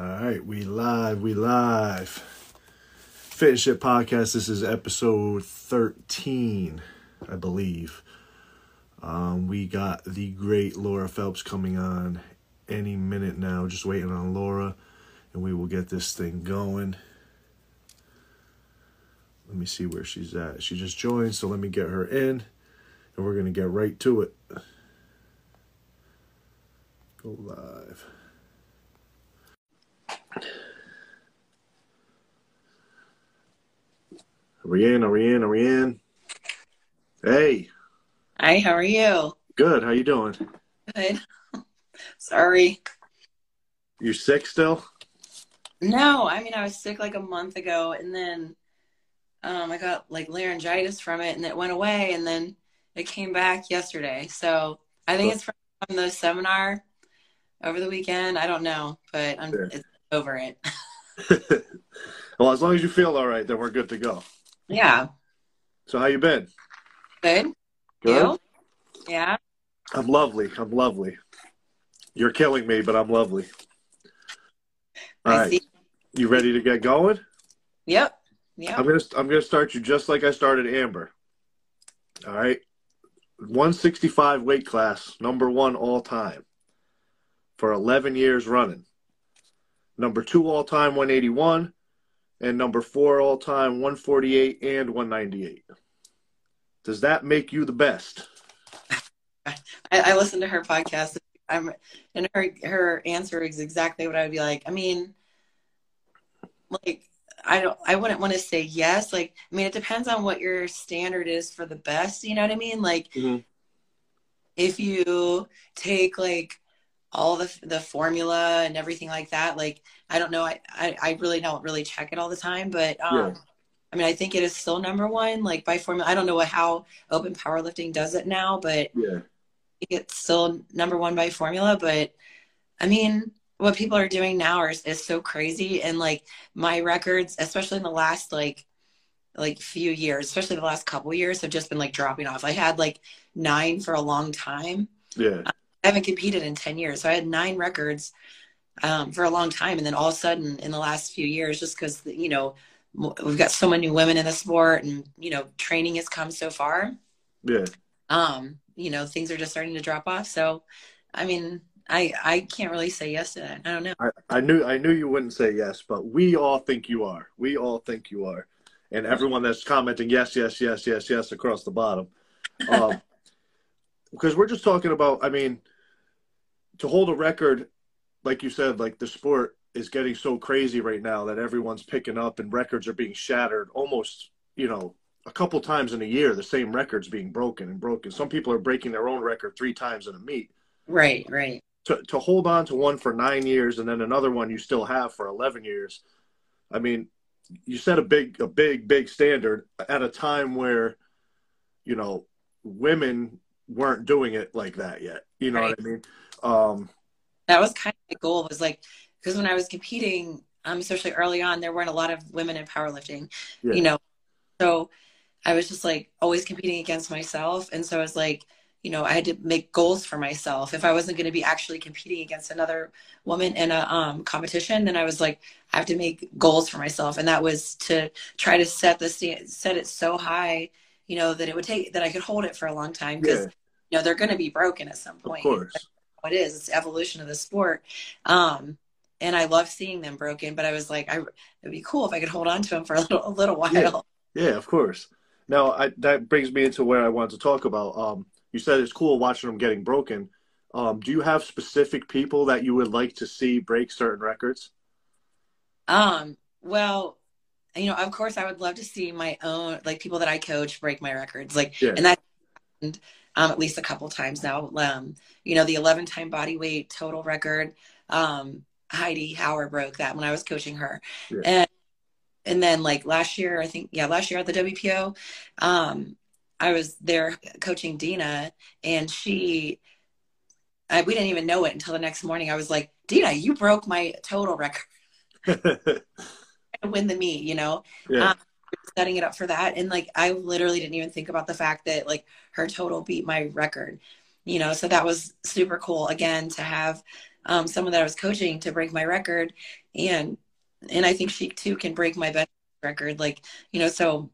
All right, we live, we live. Fit and Shit Podcast. This is episode 13, I believe. Um, we got the great Laura Phelps coming on any minute now. Just waiting on Laura, and we will get this thing going. Let me see where she's at. She just joined, so let me get her in, and we're going to get right to it. Go live. Are we in? Are we in? Are we in? Hey, Hi, how are you? good. How you doing? Good. Sorry. You sick still? No, I mean I was sick like a month ago and then um I got like laryngitis from it and it went away and then it came back yesterday. So I think it's from the seminar over the weekend. I don't know, but I'm Sure. it's over it. well, as long as you feel all right, then we're good to go. Yeah. So how you been? Good. Good. You? Yeah. I'm lovely. I'm lovely. You're killing me, but I'm lovely. All I right, see. you ready to get going? Yep. Yep. I'm gonna I'm gonna start you just like I started Amber. All right, 165 weight class, number one all time, for 11 years running. Number two all time 181, and number four all time 148 and 198. Does that make you the best? I, I listened to her podcast. I'm, and her her answer is exactly what I would be like. I mean, like I don't, I wouldn't want to say yes. Like, I mean, it depends on what your standard is for the best. You know what I mean? Like, Mhm. if you take like all the the formula and everything like that, like I don't know, I I, I really don't really check it all the time, but um, Yeah. I mean, I think it is still number one, like by formula. I don't know what how open powerlifting does it now, but Yeah. it's still number one by formula but i mean what people are doing now is, is so crazy and like my records especially in the last like like few years especially the last couple years have just been like dropping off i had like nine for a long time Yeah. I haven't competed in 10 years so i had nine records um, for a long time and then all of a sudden in the last few years just because you know we've got so many women in the sport and you know training has come so far Yeah. um, you know, things are just starting to drop off. So, I mean, I I can't really say yes to that. I don't know. I, I knew I knew you wouldn't say yes, but we all think you are. We all think you are, and everyone that's commenting yes, yes, yes, yes, yes across the bottom, um, because we're just talking about. I mean, to hold a record, like you said, like the sport is getting so crazy right now that everyone's picking up and records are being shattered almost, you know, a couple times in a year. The same records being broken and broken. Some people are breaking their own record three times in a meet Right, right. to to hold on to one for nine years and then another one you still have for eleven years. I mean, you set a big a big big standard at a time where, you know, women weren't doing it like that yet. You know Right. what I mean? Um, That was kind of my goal. Was like because when I was competing, um, especially early on, there weren't a lot of women in powerlifting. Yeah. You know, so I was just like always competing against myself, and so I was like, you know, I had to make goals for myself. If I wasn't going to be actually competing against another woman in a um, competition, then I was like, I have to make goals for myself, and that was to try to set the set it so high, you know, that it would take that I could hold it for a long time because yeah, you know they're going to be broken at some of point. course. It is. It's the evolution of the sport. Um, and I love seeing them broken, but I was like, I, it'd be cool if I could hold on to them for a little, a little while. Yeah. Yeah, of course. Now I, that brings me into where I wanted to talk about. Um, you said it's cool watching them getting broken. Um, do you have specific people that you would like to see break certain records? Um, well, you know, of course, I would love to see my own, like people that I coach break my records. Like, Yeah. and that um, at least a couple times now. Um, you know, the 11 time body weight total record. Um, Heidi Hauer broke that when I was coaching her. Yeah. And, and then like last year, I think, yeah, last year at the WPO, um, I was there coaching Dina and she, I, we didn't even know it until the next morning. I was like, Dina, you broke my total record win the meet, you know? yeah, Um, setting it up for that. And like, I literally didn't even think about the fact that like her total beat my record, you know? So that was super cool again to have um, someone that I was coaching to break my record, and and I think she too can break my bench record. Like you know, so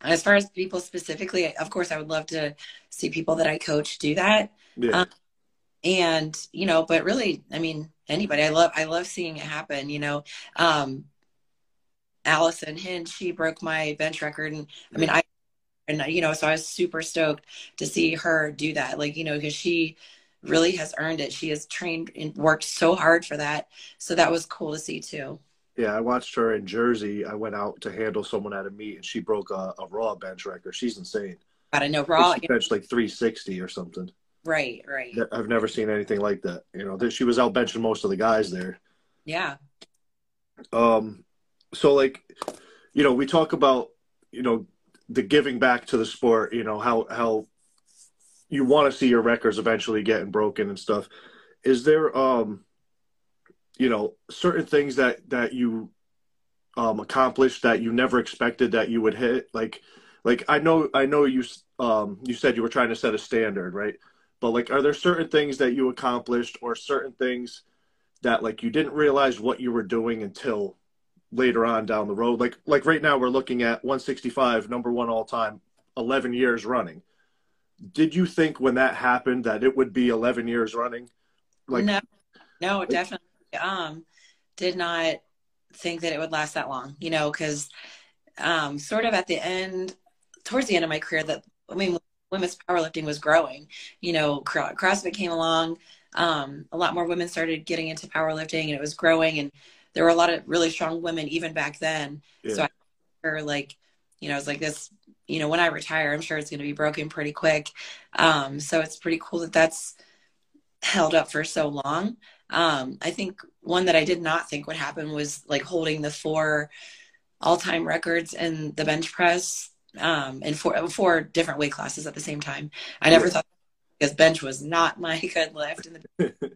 as far as people specifically, of course, I would love to see people that I coach do that. Yeah. Um, and you know, but really, I mean, anybody. I love I love seeing it happen. You know, um, Allison Hinch, she broke my bench record, and I mean, I and you know, so I was super stoked to see her do that. Like you know, because she really has earned it. She has trained and worked so hard for that. So that was cool to see too. Yeah, I watched her in Jersey. I went out to handle someone at a meet, and she broke a, a raw bench record. She's insane. I know raw. She benched like 360 or something. Right, right. I've never seen anything like that. You know, she was out benching most of the guys there. Yeah. Um, so like, you know, we talk about you know the giving back to the sport. You know how how you want to see your records eventually getting broken and stuff. Is there um you know certain things that that you um, accomplished that you never expected that you would hit like like i know i know you um you said you were trying to set a standard right but like are there certain things that you accomplished or certain things that like you didn't realize what you were doing until later on down the road like like right now we're looking at 165 number one all time 11 years running did you think when that happened that it would be 11 years running like no no definitely um, did not think that it would last that long, you know, because um, sort of at the end, towards the end of my career, that I mean, women's powerlifting was growing. You know, CrossFit came along. Um, a lot more women started getting into powerlifting, and it was growing. And there were a lot of really strong women even back then. Yeah. So I like, you know, it's like this. You know, when I retire, I'm sure it's going to be broken pretty quick. Um, so it's pretty cool that that's held up for so long. Um, I think one that I did not think would happen was like holding the four all-time records in the bench press um, in four four different weight classes at the same time. I never thought because bench was not my good lift, and the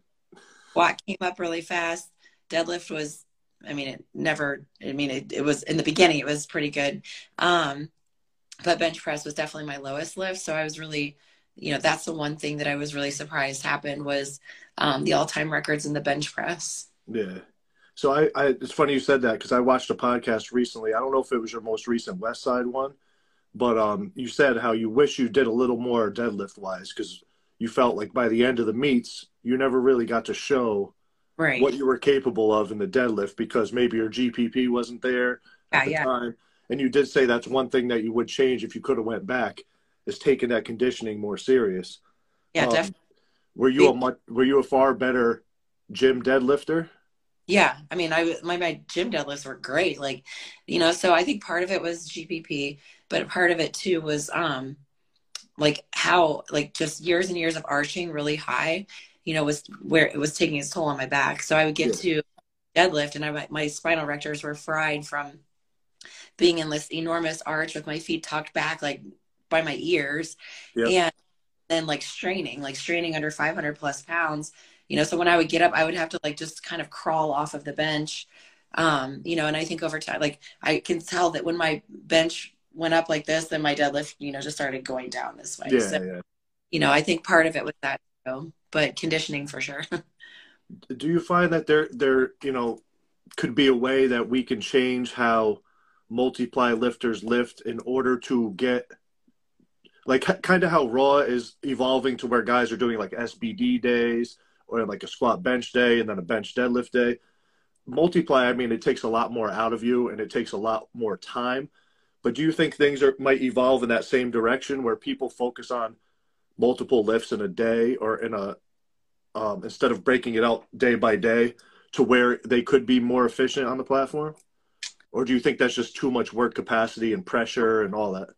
squat came up really fast. Deadlift was, I mean, it never. I mean, it, it was in the beginning, it was pretty good, um, but bench press was definitely my lowest lift. So I was really you know that's the one thing that I was really surprised happened was um, the all-time records in the bench press. Yeah. So I, I it's funny you said that because I watched a podcast recently. I don't know if it was your most recent West Side one, but um, you said how you wish you did a little more deadlift wise because you felt like by the end of the meets you never really got to show right. what you were capable of in the deadlift because maybe your GPP wasn't there at yeah, the yeah. time. And you did say that's one thing that you would change if you could have went back is taking that conditioning more serious. Yeah, um, definitely. Were you a much, were you a far better gym deadlifter? Yeah, I mean, I my my gym deadlifts were great. Like, you know, so I think part of it was GPP, but part of it too was um, like how like just years and years of arching really high, you know, was where it was taking its toll on my back. So I would get yeah. to deadlift, and I my spinal erectors were fried from being in this enormous arch with my feet tucked back, like by my ears and then like straining like straining under 500 plus pounds you know so when i would get up i would have to like just kind of crawl off of the bench um you know and i think over time like i can tell that when my bench went up like this then my deadlift you know just started going down this way yeah, so, yeah. you know i think part of it was that you know, but conditioning for sure do you find that there there you know could be a way that we can change how multiply lifters lift in order to get like kind of how raw is evolving to where guys are doing like SBD days or like a squat bench day and then a bench deadlift day. Multiply, I mean, it takes a lot more out of you and it takes a lot more time. But do you think things are might evolve in that same direction where people focus on multiple lifts in a day or in a um, instead of breaking it out day by day to where they could be more efficient on the platform? Or do you think that's just too much work capacity and pressure and all that?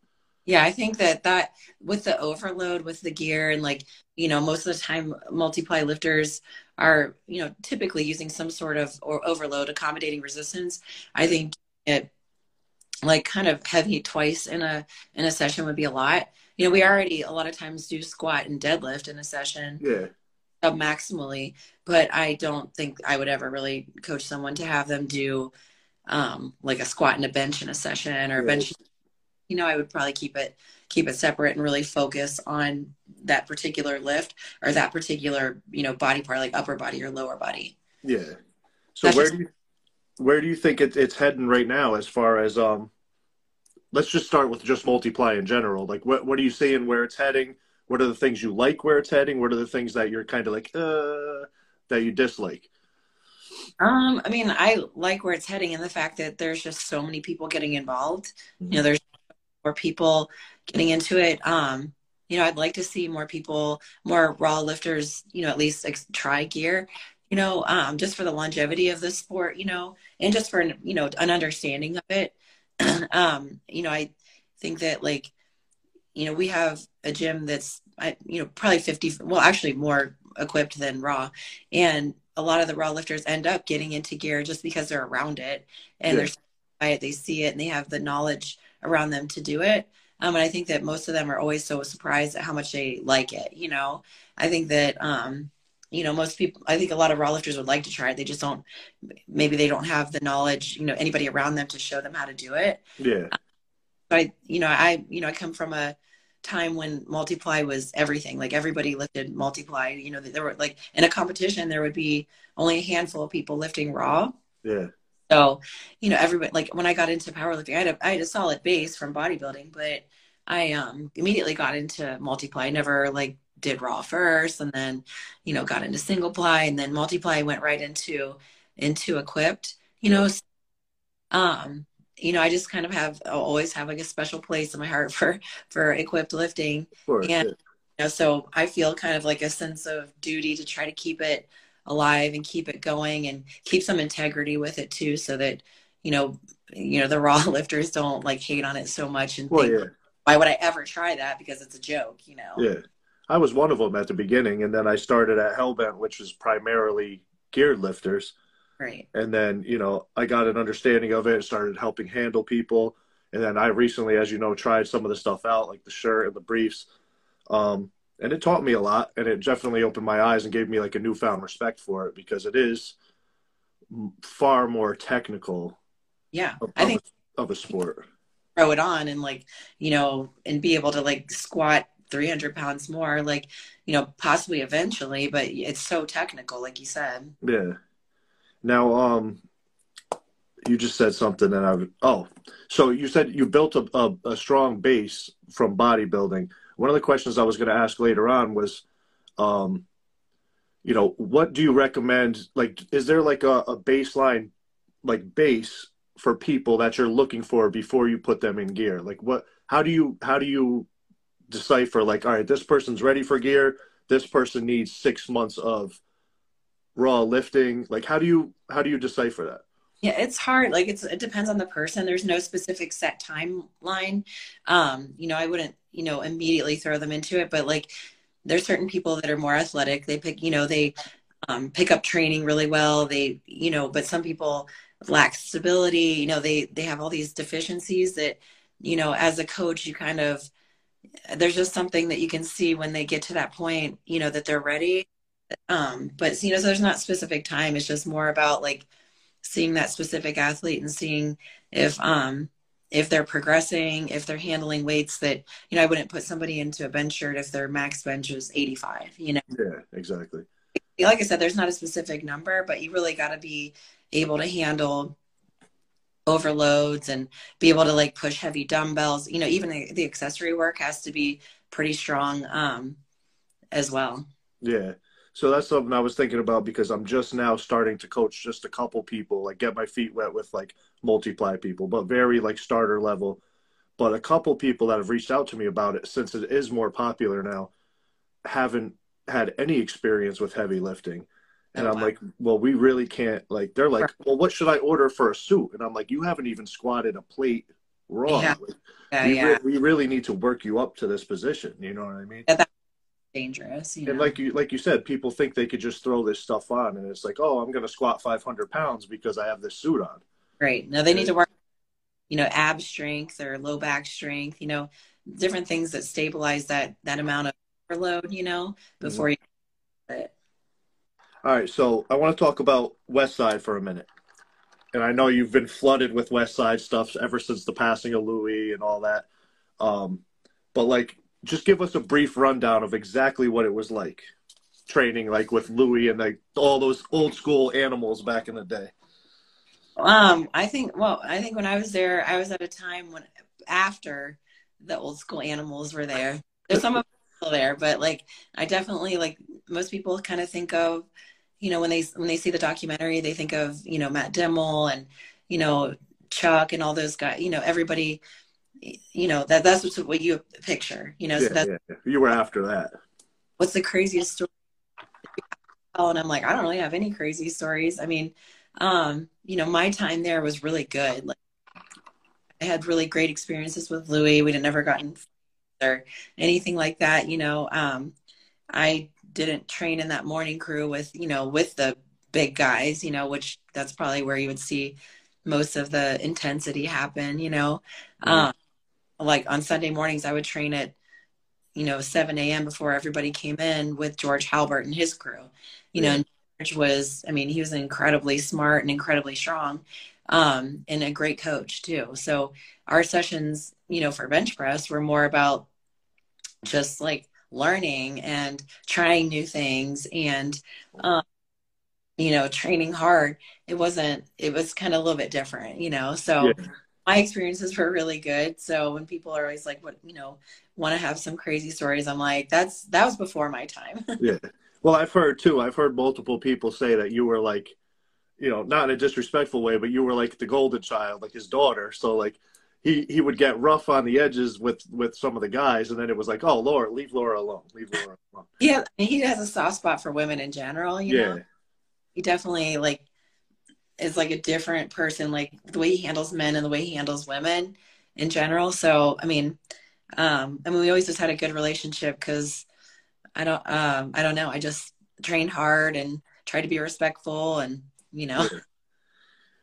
Yeah, I think that that with the overload with the gear and like, you know, most of the time multiply lifters are, you know, typically using some sort of or overload accommodating resistance. I think it like kind of heavy twice in a in a session would be a lot. You know, we already a lot of times do squat and deadlift in a session. Yeah. Maximally, but I don't think I would ever really coach someone to have them do um like a squat and a bench in a session or a bench you know, I would probably keep it keep it separate and really focus on that particular lift or that particular you know body part like upper body or lower body yeah so That's where just- do you where do you think it, it's heading right now as far as um let's just start with just multiply in general. Like what what are you seeing where it's heading? What are the things you like where it's heading? What are the things that you're kind of like uh that you dislike? Um i mean i like where it's heading and the fact that there's just so many people getting involved. Mm-hmm. you know there's more people getting into it. Um you know i'd like to see more people more raw lifters you know at least like, try gear you know um just for the longevity of the sport you know and just for you know an understanding of it um you know i think that like you know we have a gym that's I, you know probably 50 well actually more equipped than raw. And a lot of the raw lifters end up getting into gear just because they're around it and yeah. they're they see it and they have the knowledge around them to do it. Um, and i think that most of them are always so surprised at how much they like it you know? I think that um, you know most people i think a lot of raw lifters would like to try it. They just don't maybe they don't have the knowledge you know anybody around them to show them how to do it. Yeah. But i you know i you know i come from a time when multiply was everything. Like everybody lifted multiply you know there were like in a competition there would be only a handful of people lifting raw. Yeah. So you know everybody like when i got into powerlifting i had a, I had a solid base from bodybuilding but i um immediately got into multiply. I never like did raw first and then you know got into single ply and then multiply went right into into equipped you know um you know i just kind of have I'll always have like a special place in my heart for for equipped lifting. Course, and you know so i feel kind of like a sense of duty to try to keep it alive and keep it going and keep some integrity with it too so that you know you know the raw lifters don't like hate on it so much and well, think yeah. why would i ever try that? because it's a joke you know? Yeah I was one of them at the beginning, and then I started at Hellbent, which was primarily geared lifters. Right. And then you know I got an understanding of it, started helping handle people, and then I recently, as you know, tried some of the stuff out, like the shirt and the briefs, um, and it taught me a lot, and it definitely opened my eyes and gave me like a newfound respect for it because it is far more technical. Yeah, of, I think of a sport. Throw it on and like you know, and be able to like squat 300 pounds more like you know possibly eventually but it's so technical like you said. Yeah. Now um you just said something that i would oh so you said you built a, a, a strong base from bodybuilding. One of the questions i was going to ask later on was um you know what do you recommend like is there like a, a baseline like base for people that you're looking for before you put them in gear? Like what how do you how do you decipher like all right this person's ready for gear. This person needs six months of raw lifting. Like how do you how do you decipher that? Yeah it's hard. Like it's it depends on the person. There's no specific set timeline. Um you know i wouldn't you know immediately throw them into it but like there's certain people that are more athletic. They pick you know they um, pick up training really well. They you know but some people lack stability. You know they they have all these deficiencies that you know as a coach you kind of there's just something that you can see when they get to that point, you know, that they're ready. Um, but you know, so there's not specific time. It's just more about like seeing that specific athlete and seeing if um if they're progressing, if they're handling weights that, you know, I wouldn't put somebody into a bench shirt if their max bench is 85, you know? Yeah, exactly. Like I said, there's not a specific number, but you really got to be able to handle overloads and be able to like push heavy dumbbells you know even the, the accessory work has to be pretty strong um as well. Yeah. So that's something i was thinking about because i'm just now starting to coach just a couple people like get my feet wet with like multiply people but very like starter level. But a couple people that have reached out to me about it since it is more popular now haven't had any experience with heavy lifting and oh, I'm wow. like, well, we really can't. Like, they're like, well, what should I order for a suit? And I'm like, you haven't even squatted a plate raw. Yeah. Like, yeah, we, yeah. Re- we really need to work you up to this position. You know what I mean? That's dangerous. and know? like you, like you said, people think they could just throw this stuff on, and it's like, oh, I'm going to squat 500 pounds because I have this suit on. Right. Now they and, need to work, you know, ab strength or low back strength. You know, different things that stabilize that that amount of overload. You know, before mm-hmm. you. All right, so I want to talk about West Side for a minute. And I know you've been flooded with West Side stuff ever since the passing of Louis and all that. Um, but like just give us a brief rundown of exactly what it was like training like with Louis and like all those old school animals back in the day. Um, I think well, I think when I was there, I was at a time when after the old school animals were there. There's some of them still there, but like I definitely like most people kind of think of, you know, when they when they see the documentary, they think of you know Matt Dimel and you know Chuck and all those guys. You know, everybody. You know that that's what you picture. You know, yeah, so that's, yeah. you were after that. What's the craziest story? Oh, and I'm like, I don't really have any crazy stories. I mean, um, you know, my time there was really good. Like, I had really great experiences with louis We'd never gotten or anything like that. You know, um, I didn't train in that morning crew with, you know, with the big guys, you know, which that's probably where you would see most of the intensity happen, you know. Mm-hmm. Um, like on Sunday mornings, I would train at, you know, 7 a.m. before everybody came in with George Halbert and his crew, you yeah. know, George was, I mean, he was incredibly smart and incredibly strong um, and a great coach too. So our sessions, you know, for bench press were more about just like learning and trying new things and um, you know training hard it wasn't it was kind of a little bit different you know? So yeah. my experiences were really good. So when people are always like what you know want to have some crazy stories? I'm like that's that was before my time. Yeah. Well i've heard too i've heard multiple people say that you were like you know not in a disrespectful way but you were like the golden child like his daughter. So like he he would get rough on the edges with with some of the guys, and then it was like, oh, Laura, leave Laura alone, leave Laura alone. Yeah, he has a soft spot for women in general. You yeah, know? he definitely like is like a different person, like the way he handles men and the way he handles women in general. So, I mean, um, I mean, we always just had a good relationship because I don't, um, I don't know, I just trained hard and tried to be respectful, and you know. Yeah.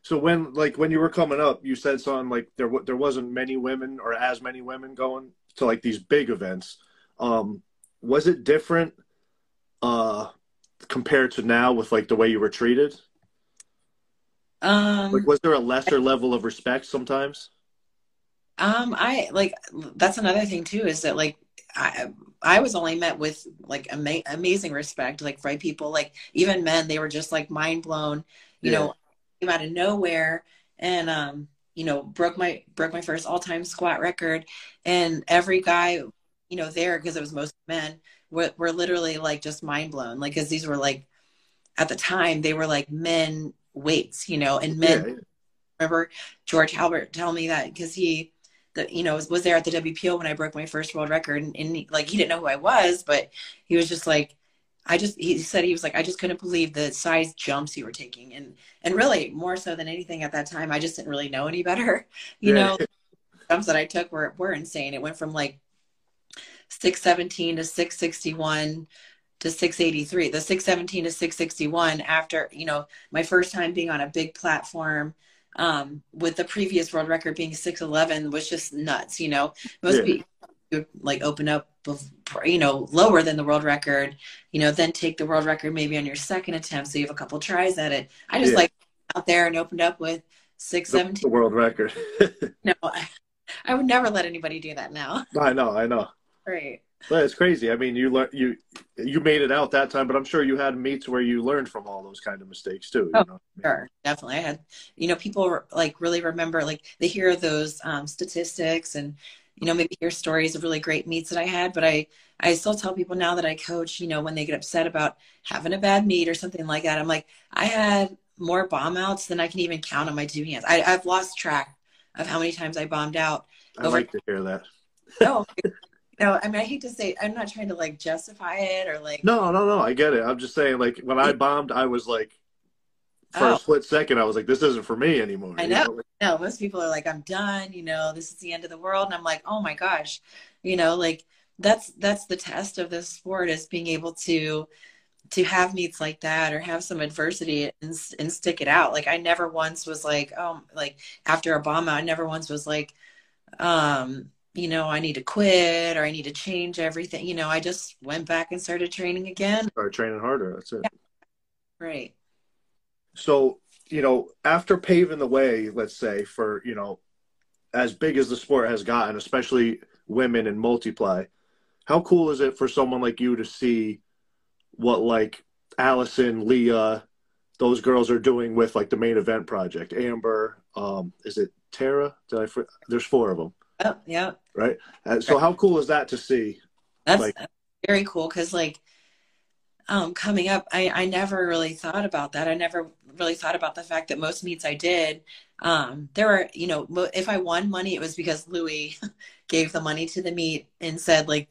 So when like when you were coming up, you said something like there there wasn't many women or as many women going to like these big events. Um, was it different uh, compared to now with like the way you were treated? Um, like was there a lesser level of respect sometimes? Um, I like that's another thing too is that like I I was only met with like ama- amazing respect like by people like even men they were just like mind blown you yeah. know out of nowhere and um, you know broke my broke my first all time squat record, and every guy you know there because it was most men were, were literally like just mind blown. Like because these were like at the time they were like men weights you know and men yeah. remember george halbert tell me that because he the, you know was, was there at the wpo when i broke my first world record. And, and he, like he didn't know who i was but he was just like I just he said he was like I just couldn't believe the size jumps you were taking. And and really more so than anything at that time I just didn't really know any better. You yeah. know jumps that I took were were insane. It went from like 617 to 661 to 683 the 617 to 661 after you know my first time being on a big platform um, with the previous world record being 611 was just nuts you know? Most yeah. people like open up you know lower than the world record you know then take the world record maybe on your second attempt so you have a couple tries at it. I just yeah. like out there and opened up with 617 the world record. No I, I, would never let anybody do that now. I know i know. Right. But it's crazy. I mean you learn you you made it out that time but i'm sure you had meets where you learned from all those kind of mistakes too oh, know? sure. Definitely. I had you know people like really remember like they hear those um, statistics and you know, maybe hear stories of really great meets that I had, but I, I still tell people now that I coach, you know, when they get upset about having a bad meet or something like that, I'm like, I had more bomb outs than I can even count on my two hands. I, i've lost track of how many times I bombed out. I over- like to hear that. Oh, no, no, I mean, I hate to say, I'm not trying to like justify it or like. No, no, no. I get it. I'm just saying, like, when I bombed, I was like, for oh. a split second, I was like, this isn't for me anymore. I know. know? No, most people are like, I'm done. You know, this is the end of the world. And I'm like, oh my gosh, you know, like that's that's the test of this sport is being able to to have meets like that or have some adversity and, and stick it out. Like I never once was like, oh, like after Obama, I never once was like, um, you know, I need to quit or I need to change everything. You know, I just went back and started training again. Started training harder. That's it. Yeah. Right. So, you know, after paving the way, let's say, for, you know, as big as the sport has gotten, especially women and multiply. How cool is it for someone like you to see what like Allison, Leah, those girls are doing with like the main event project? Amber, um, is it Tara? Did I? There's four of them. Oh, yeah. Right. Uh, so how cool is that to see? That's like, very cool because like um, coming up, I, I never really thought about that. I never really thought about the fact that most meets I did, um, there were, you know, if I won money, it was because Louis gave the money to the meet and said like,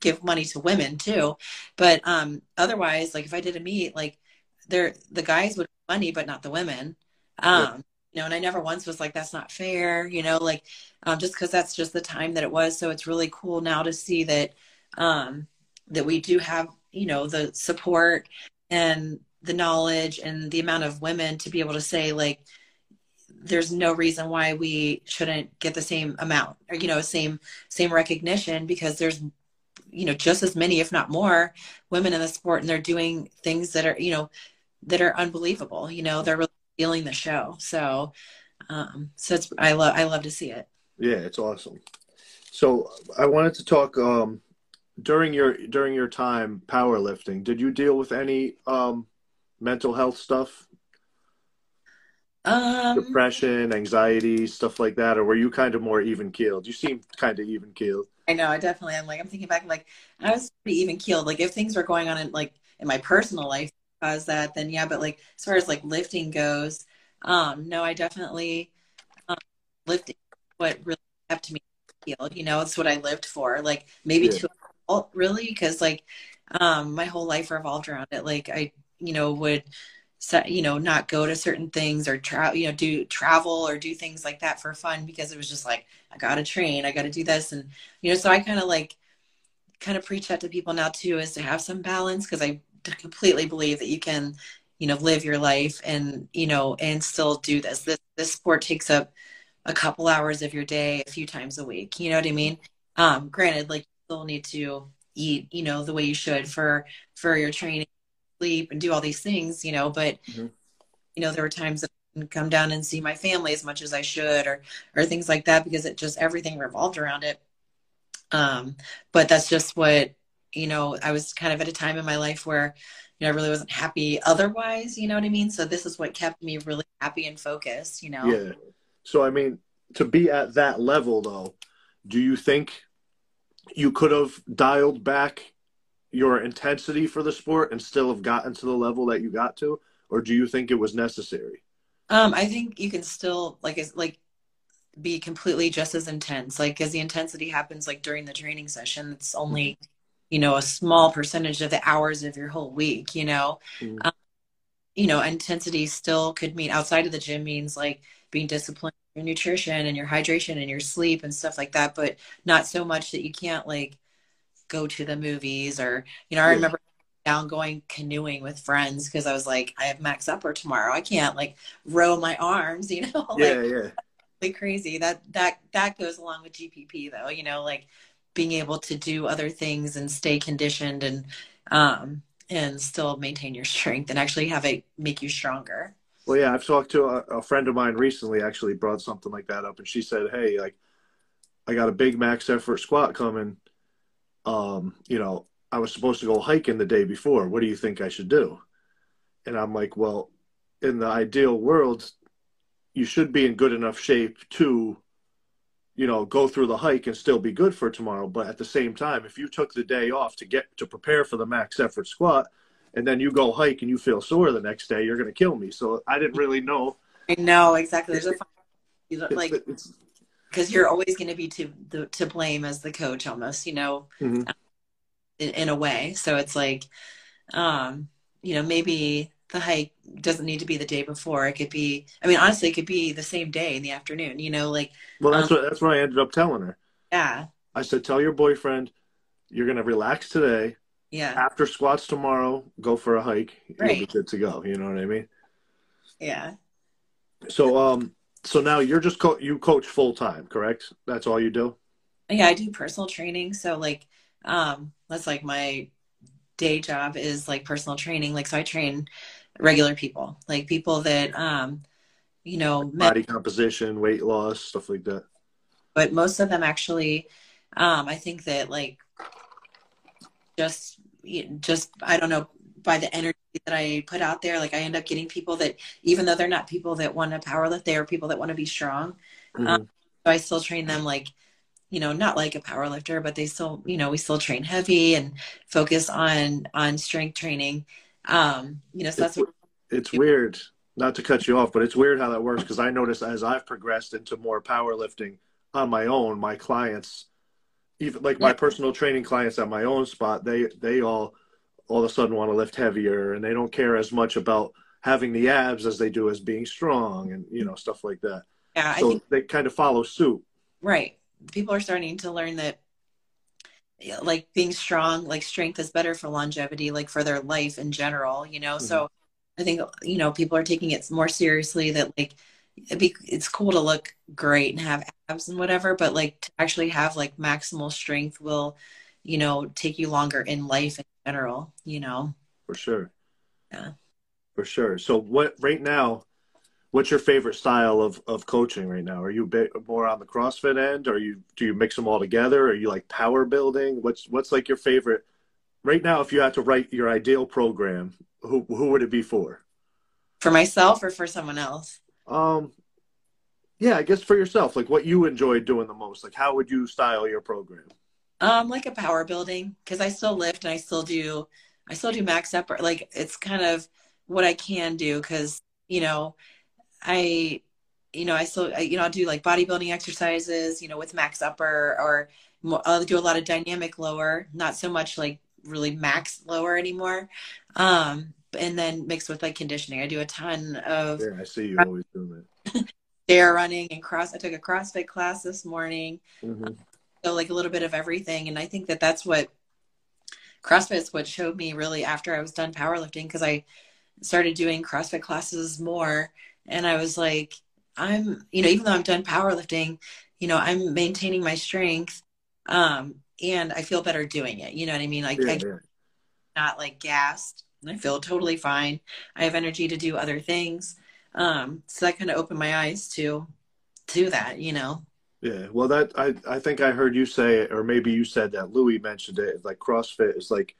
give money to women too. But um, otherwise, like if I did a meet, like there, the guys would money, but not the women. Um, yeah. You know, and I never once was like, that's not fair, you know, like um, just because that's just the time that it was. So it's really cool now to see that um, that we do have you know the support and the knowledge and the amount of women to be able to say like there's no reason why we shouldn't get the same amount or you know same same recognition because there's you know just as many if not more women in the sport and they're doing things that are you know that are unbelievable you know they're really stealing the show. So um so it's i love i love to see it. Yeah it's awesome. So i wanted to talk um during your during your time powerlifting, did you deal with any um, mental health stuff? Um, Depression, anxiety, stuff like that, or were you kind of more even keeled? You seem kind of even keeled. I know, I definitely am. Like I'm thinking back, like I was pretty even keeled. Like if things were going on in like in my personal life cause that, then yeah. But like as far as like lifting goes, um, no, I definitely um, lifting what really kept me healed. You know, it's what I lived for. Like maybe yeah. to really because like um my whole life revolved around it like i you know would you know not go to certain things or travel you know do travel or do things like that for fun because it was just like i gotta train i gotta do this. And you know so i kind of like kind of preach that to people now too is to have some balance because i completely believe that you can you know live your life and you know and still do this. This this sport takes up a couple hours of your day a few times a week. You know what i mean? Um granted like you still need to eat, you know, the way you should for for your training, sleep, and do all these things, you know. But mm-hmm. you know, there were times that I didn't come down and see my family as much as I should, or or things like that, because it just everything revolved around it. Um, but that's just what you know. I was kind of at a time in my life where you know I really wasn't happy otherwise. You know what I mean? So this is what kept me really happy and focused. You know. Yeah. So I mean, to be at that level though, do you think you could have dialed back your intensity for the sport and still have gotten to the level that you got to or do you think it was necessary? Um i think you can still like like be completely just as intense. Like as the intensity happens like during the training session it's only you know a small percentage of the hours of your whole week you know? Mm-hmm. um, you know intensity still could mean outside of the gym means like being disciplined your nutrition and your hydration and your sleep and stuff like that, but not so much that you can't like go to the movies or you know, I remember down going canoeing with friends because I was like, I have max upper tomorrow. I can't like row my arms, you know. like, yeah, yeah. Like crazy. That that that goes along with GPP though, you know, like being able to do other things and stay conditioned and um and still maintain your strength and actually have it make you stronger. Well, yeah, I've talked to a, a, friend of mine recently. Actually, brought something like that up, and she said, "Hey, like, I got a big max effort squat coming. Um, you know, I was supposed to go hiking the day before. What do you think I should do?" And I'm like, "Well, in the ideal world, you should be in good enough shape to, you know, go through the hike and still be good for tomorrow. But at the same time, if you took the day off to get to prepare for the max effort squat." and then you go hike and you feel sore the next day, you're going to kill me. So I didn't really know. I know exactly. There's a like because you're always going to be to the, to blame as the coach, almost, you know, mm-hmm. in, in a way. So it's like, um, you know, maybe the hike doesn't need to be the day before. It could be. I mean, honestly, it could be the same day in the afternoon. You know, like. Well, that's um, what that's what I ended up telling her. Yeah. I said, tell your boyfriend you're going to relax today yeah. After squats tomorrow, go for a hike. Right. You'll be good to go. You know what I mean? Yeah. So um so now you're just co- you coach full time, correct? That's all you do? Yeah, I do personal training. So like um that's like my day job is like personal training. Like so I train regular people, like people that um you know body composition, weight loss, stuff like that. But most of them actually Um, I think that like just just I don't know by the energy that I put out there, like I end up getting people that even though they're not people that want to power lift, they are people that want to be strong. Mm-hmm. Um, so I still train them like you know not like a power lifter but they still you know we still train heavy and focus on on strength training um you know so that's it's, what it's weird not to cut you off but it's weird how that works because i notice as i've progressed into more powerlifting on my own my clients even like my personal training clients at my own spot they they all all of a sudden want to lift heavier and they don't care as much about having the abs as they do as being strong and you know stuff like that. Yeah, so think, they kind of follow suit. Right. People are starting to learn that like being strong like strength is better for longevity like for their life in general you know? Mm-hmm. so i think you know people are taking it more seriously that like be, it's cool to look great and have abs and whatever but like to actually have like maximal strength will you know take you longer in life in general you know for sure yeah for sure so what right now what's your favorite style of, of coaching right now? Are you a bit more on the CrossFit end, or you do you mix them all together? Are you like power building? What's what's like your favorite right now? If you had to write your ideal program, who who would it be for? For myself or for someone else? Um, yeah, I guess for yourself. Like what you enjoy doing the most. Like how would you style your program? Um, like a power building because I still lift and I still do I still do max upper. Like it's kind of what I can do because you know I, you know, I still, I, you know, I'll do like bodybuilding exercises, you know, with max upper or I'll do a lot of dynamic lower, not so much like really max lower anymore. Um, and then mixed with like conditioning. I do a ton of. Yeah, I see you always doing that. stair running and cross. I took a CrossFit class this morning. Mm-hmm. So like a little bit of everything, and I think that that's what CrossFit is what showed me really after I was done powerlifting because I started doing CrossFit classes more and I was like, I'm, you know, even though I'm done powerlifting, you know, I'm maintaining my strength. Um, and I feel better doing it. You know what I mean? Like yeah, I yeah. not like gassed. I feel totally fine. I have energy to do other things. Um, so that kind of opened my eyes to to that, you know. Yeah, well, that I I think I heard you say it, or maybe you said that Louis mentioned it. Like CrossFit is like,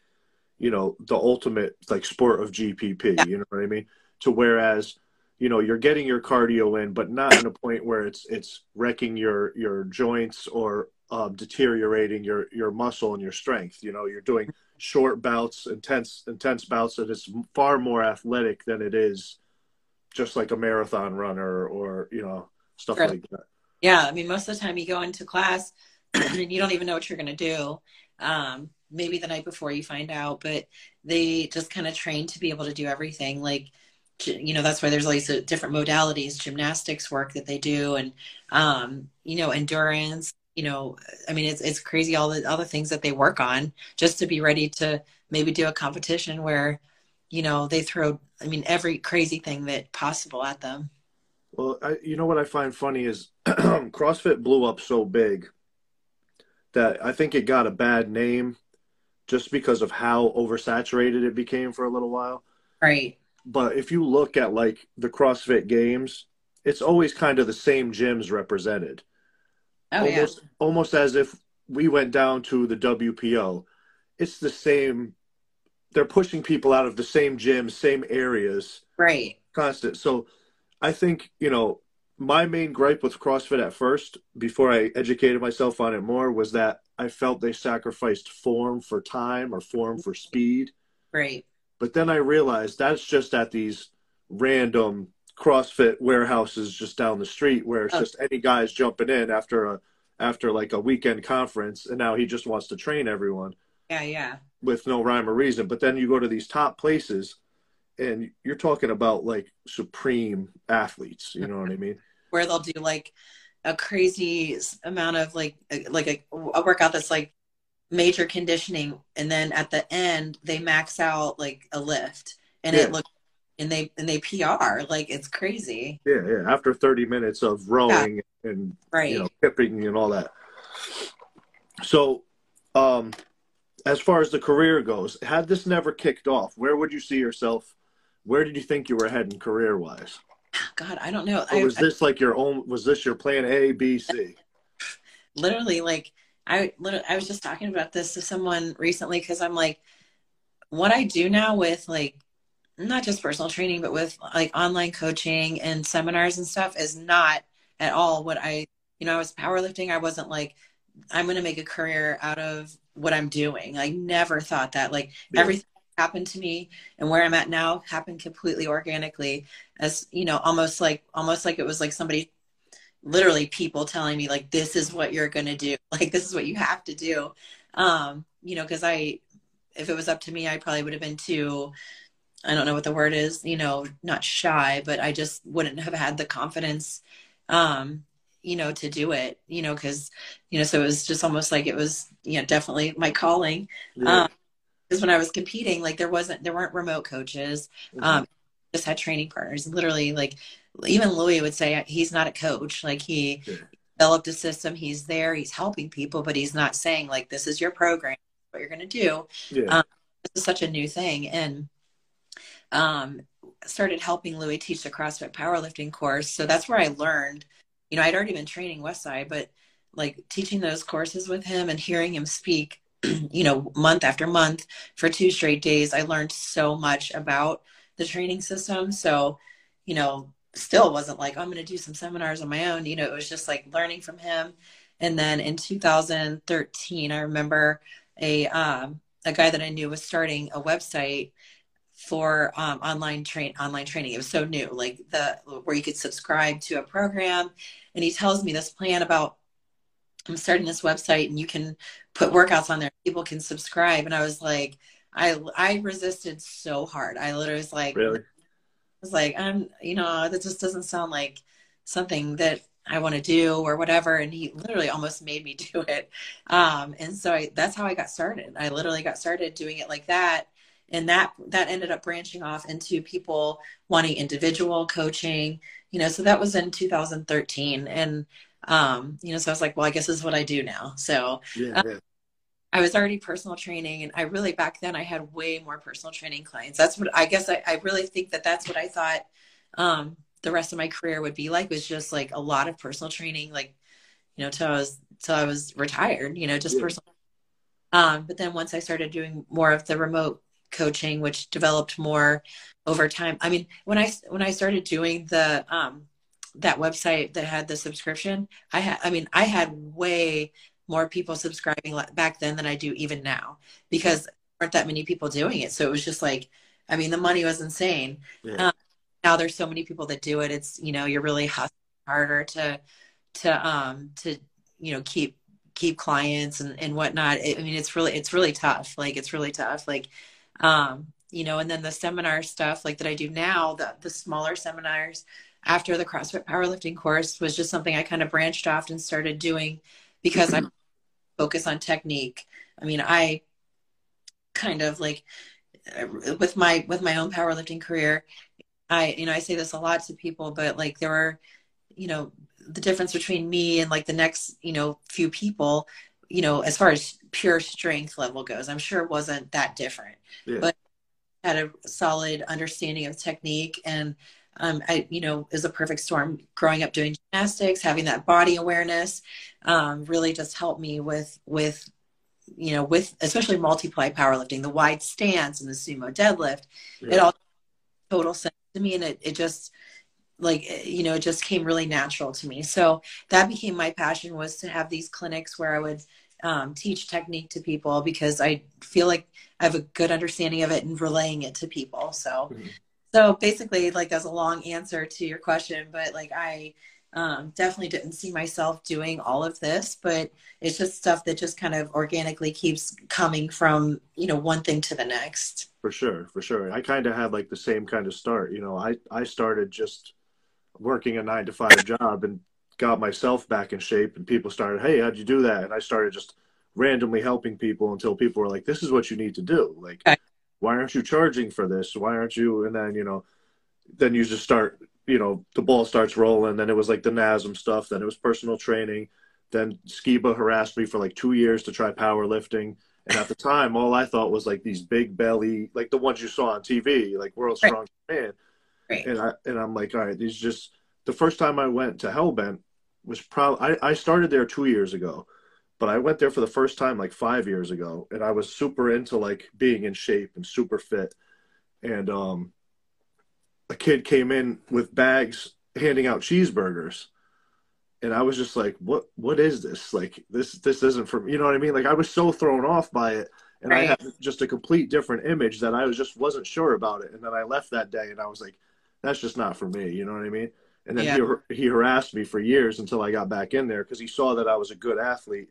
you know, the ultimate like sport of GPP. Yeah. You know what I mean? To whereas you know you're getting your cardio in but not in a point where it's it's wrecking your your joints or um, deteriorating your your muscle and your strength you know you're doing short bouts intense intense bouts that is far more athletic than it is just like a marathon runner or you know stuff sure. like that yeah i mean most of the time you go into class and you don't even know what you're going to do um, maybe the night before you find out but they just kind of train to be able to do everything like you know that's why there's all these uh, different modalities gymnastics work that they do and um you know endurance you know i mean it's it's crazy all the other things that they work on just to be ready to maybe do a competition where you know they throw i mean every crazy thing that possible at them well I, you know what i find funny is crossfit blew up so big that i think it got a bad name just because of how oversaturated it became for a little while right but if you look at like the CrossFit games, it's always kind of the same gyms represented. Oh, almost yeah. almost as if we went down to the WPO. It's the same they're pushing people out of the same gyms, same areas. Right. Constant. So I think, you know, my main gripe with CrossFit at first, before I educated myself on it more, was that I felt they sacrificed form for time or form for speed. Right. But then I realized that's just at these random CrossFit warehouses just down the street where it's oh. just any guys jumping in after a after like a weekend conference and now he just wants to train everyone. Yeah, yeah. With no rhyme or reason. But then you go to these top places and you're talking about like supreme athletes, you know what I mean? Where they'll do like a crazy amount of like like a, a workout that's like major conditioning and then at the end they max out like a lift and yeah. it looks and they and they PR like it's crazy. Yeah, yeah. After 30 minutes of rowing yeah. and right. you know kipping and all that. So, um, as far as the career goes, had this never kicked off, where would you see yourself? Where did you think you were heading career wise? God, I don't know. Or was I, this like your own? Was this your plan A, B, C? Literally, like I literally, I was just talking about this to someone recently because I'm like, what I do now with like not just personal training, but with like online coaching and seminars and stuff is not at all what I, you know, I was powerlifting. I wasn't like, I'm going to make a career out of what I'm doing. I never thought that. Like yeah. everything happened to me and where I'm at now happened completely organically as, you know, almost like, almost like it was like somebody literally people telling me like, this is what you're going to do. Like, this is what you have to do. Um, you know, cause I, if it was up to me, I probably would have been too, I don't know what the word is, you know, not shy, but I just wouldn't have had the confidence, um, you know, to do it, you know, because, you know, so it was just almost like it was, you know, definitely my calling. Yeah. Um, because when I was competing, like there wasn't, there weren't remote coaches. Mm-hmm. Um, just had training partners. Literally, like even Louie would say he's not a coach. Like he developed a system. He's there. He's helping people, but he's not saying like this is your program, what you're going to do. Yeah. Um, this is such a new thing, and um, started helping Louie teach the CrossFit powerlifting course. So that's where I learned. You know, I'd already been training Westside, but like teaching those courses with him and hearing him speak, you know, month after month for two straight days, I learned so much about the training system. So, you know, still wasn't like, oh, I'm going to do some seminars on my own. You know, it was just like learning from him. And then in 2013, I remember a um, a guy that I knew was starting a website for um, online train online training. It was so new, like the where you could subscribe to a program. And he tells me this plan about I'm starting this website and you can put workouts on there. People can subscribe. And I was like, I I resisted so hard. I literally was like, really? I was like, I'm, you know, that just doesn't sound like something that I want to do or whatever. And he literally almost made me do it. Um, and so I, that's how I got started. I literally got started doing it like that. And that, that ended up branching off into people wanting individual coaching, you know, so that was in 2013. And, um, you know, so I was like, well, I guess this is what I do now. So, yeah, um. I was already personal training and I really back then I had way more personal training clients. That's what I guess I, I really think that that's what I thought um, the rest of my career would be like was just like a lot of personal training, like, you know, till I was till I was retired, you know, just yeah. personal. Um, but then once I started doing more of the remote coaching, which developed more over time. I mean, when I when I started doing the um, that website that had the subscription, I had I mean I had way more people subscribing back then than I do even now because there aren't that many people doing it. So it was just like, I mean, the money was insane. Yeah. Um, now there's so many people that do it. It's, you know, you're really hustling harder to, to, um, to, you know, keep, keep clients and, and whatnot. It, I mean, it's really, it's really tough. Like, it's really tough. Like, um, you know, and then the seminar stuff like that I do now, the, the smaller seminars after the CrossFit powerlifting course was just something I kind of branched off and started doing because I'm mm-hmm. focus on technique. I mean, I kind of like uh, with my with my own powerlifting career, I you know I say this a lot to people, but like there were, you know, the difference between me and like the next you know few people, you know, as far as pure strength level goes, I'm sure it wasn't that different, yeah. but had a solid understanding of technique and um, I, you know, is a perfect storm. Growing up doing gymnastics, having that body awareness, um, really just helped me with with, you know, with especially multiply powerlifting, the wide stance and the sumo deadlift. Yeah. It all total sense to me, and it it just like you know it just came really natural to me. So that became my passion was to have these clinics where I would um, teach technique to people because I feel like I have a good understanding of it and relaying it to people. So. Mm-hmm so basically like that's a long answer to your question but like i um, definitely didn't see myself doing all of this but it's just stuff that just kind of organically keeps coming from you know one thing to the next. For sure for sure. I kind of had like the same kind of start you know i i started just working a nine to five job and got myself back in shape and people started hey how'd you do that? And i started just randomly helping people until people were like this is what you need to do. Like okay why aren't you charging for this? Why aren't you? And then, you know, then you just start, you know, the ball starts rolling. Then it was like the NASM stuff. Then it was personal training. Then Skiba harassed me for like two years to try powerlifting. And at the time, all I thought was like these big belly, like the ones you saw on TV, like World's right. Strongest Man. Right. And I and I'm like, all right, these just the first time I went to Hellbent was probably I, I started there two years ago, but I went there for the first time like five years ago, and I was super into like being in shape and super fit. And um, a kid came in with bags handing out cheeseburgers, and I was just like, "What? What is this? Like this? This isn't for you know what I mean? Like I was so thrown off by it." And right. I had just a complete different image that I was just wasn't sure about it. And then I left that day and I was like, that's just not for me. You know what I mean? And then yeah. he, he harassed me for years until I got back in there because he saw that I was a good athlete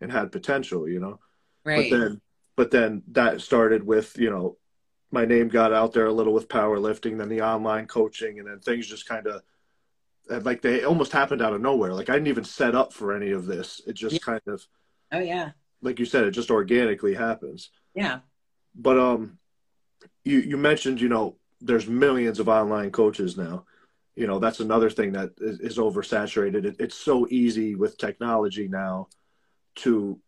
and had potential, you know. Right. But then, but then that started with you know, my name got out there a little with powerlifting, then the online coaching, and then things just kind of like they almost happened out of nowhere. Like I didn't even set up for any of this. It just yeah. kind of. Oh yeah. Like you said, it just organically happens. Yeah. But um, you you mentioned you know there's millions of online coaches now. You know that's another thing that is, is oversaturated. It, it's so easy with technology now to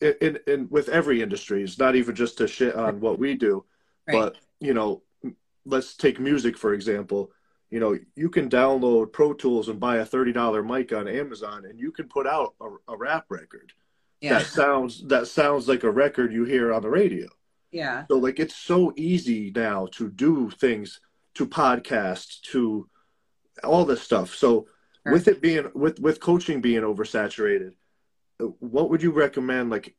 in, in with every industry it's not even just to shit on what we do right. but you know let's take music for example. You know you can download pro tools and buy a $30 mic on amazon and you can put out a, a rap record. Yeah. that sounds that sounds like a record you hear on the radio. Yeah. So like it's so easy now to do things to podcast to all this stuff. So with it being with with coaching being oversaturated what would you recommend? Like,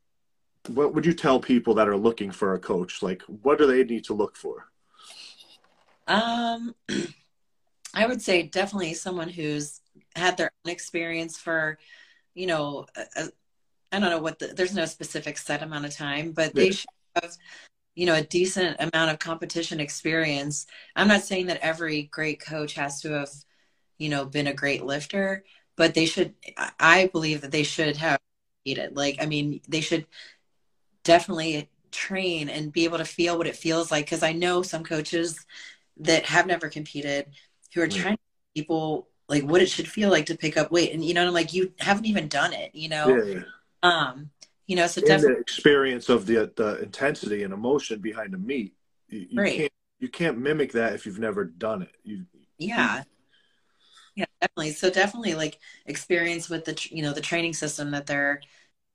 what would you tell people that are looking for a coach? Like, what do they need to look for? Um, I would say definitely someone who's had their own experience for, you know, I don't know what the, there's no specific set amount of time, but they yeah. should have, you know, a decent amount of competition experience. I'm not saying that every great coach has to have, you know, been a great lifter, but they should, I believe that they should have it. Like, I mean, they should definitely train and be able to feel what it feels like. Cause I know some coaches that have never competed who are trying to people like what it should feel like to pick up weight. And, you know, I'm like, you haven't even done it, you know? Yeah. Um, you know, so definitely the experience of the, the intensity and emotion behind the meet. You, you right. can't, you can't mimic that if you've never done it. You, yeah. Yeah, definitely. So definitely like experience with the, you know, the training system that they're,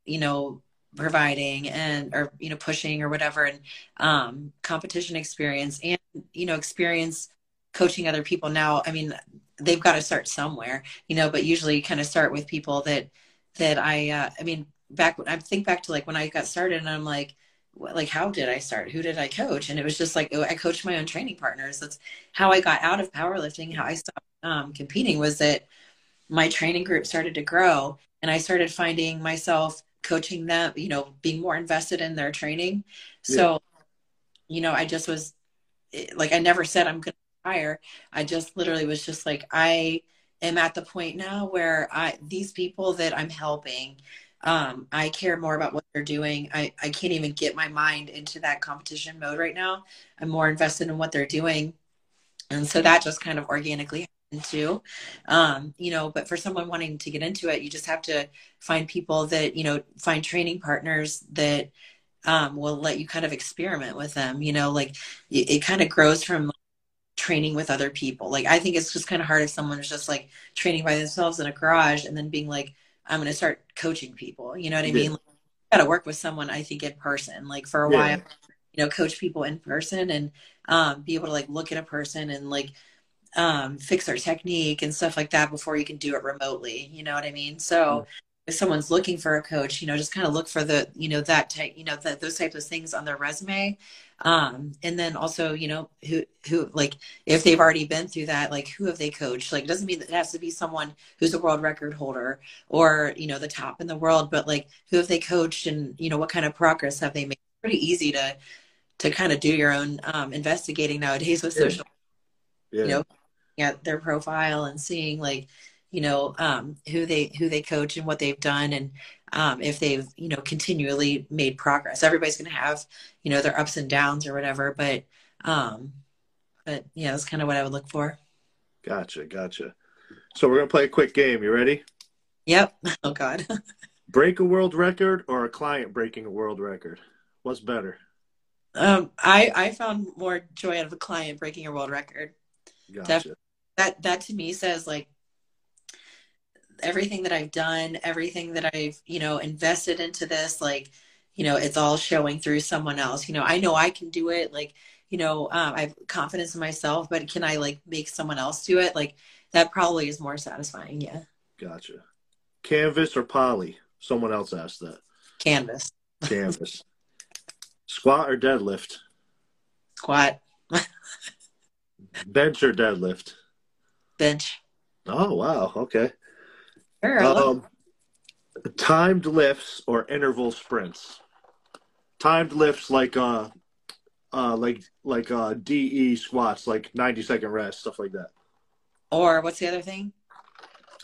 you know, providing and, or, you know, pushing or whatever. And, um, competition experience and, you know, experience coaching other people now. I mean, they've got to start somewhere, you know, but usually kind of start with people that, that I, uh, I mean, back when I think back to like when I got started and I'm like, like how did I start? Who did I coach? And it was just like oh, I coached my own training partners. That's how I got out of powerlifting. How I stopped um, competing was that my training group started to grow, and I started finding myself coaching them. You know, being more invested in their training. Yeah. So, you know, I just was like, I never said I'm going to retire. I just literally was just like, I am at the point now where I these people that I'm helping um, I care more about what they're doing. I, I can't even get my mind into that competition mode right now. I'm more invested in what they're doing. And so that just kind of organically too. Um, you know, but for someone wanting to get into it, you just have to find people that, you know, find training partners that um, will let you kind of experiment with them. You know, like it, it kind of grows from training with other people. Like I think it's just kind of hard if someone is just like training by themselves in a garage and then being like, I'm going to start coaching people. You know what I mean? Like, got to work with someone, I think, in person, like for a yeah. while, you know, coach people in person and um, be able to like look at a person and like um, fix their technique and stuff like that before you can do it remotely. You know what I mean? So, if someone's looking for a coach, you know, just kind of look for the, you know, that type, you know, that those types of things on their resume. Um, and then also, you know, who, who, like, if they've already been through that, like, who have they coached? Like, it doesn't mean that it has to be someone who's a world record holder or, you know, the top in the world, but like, who have they coached and, you know, what kind of progress have they made? It's pretty easy to, to kind of do your own um, investigating nowadays with social, yeah. you know, at their profile and seeing like, you know um, who they who they coach and what they've done and um, if they've you know continually made progress. Everybody's going to have you know their ups and downs or whatever but um but yeah that's kind of what i would look for. Gotcha gotcha. So we're going to play a quick game. You ready? Yep. Oh god. Break a world record or a client breaking a world record? What's better? Um i i found more joy out of a client breaking a world record. Gotcha. That that to me says like everything that I've done, everything that I've, you know, invested into this, like, you know, it's all showing through someone else. You know, I know I can do it. Like, you know, um, I have confidence in myself, but can I like make someone else do it? Like, that probably is more satisfying. Yeah. Gotcha. Canvas or poly? Someone else asked that. Canvas. Canvas. Squat or deadlift? Squat. Bench or deadlift? Bench. Oh wow. Okay. Sure, Um, timed lifts or interval sprints? Timed lifts like uh, uh, like like uh, DE squats, like ninety second rest, stuff like that. or what's the other thing?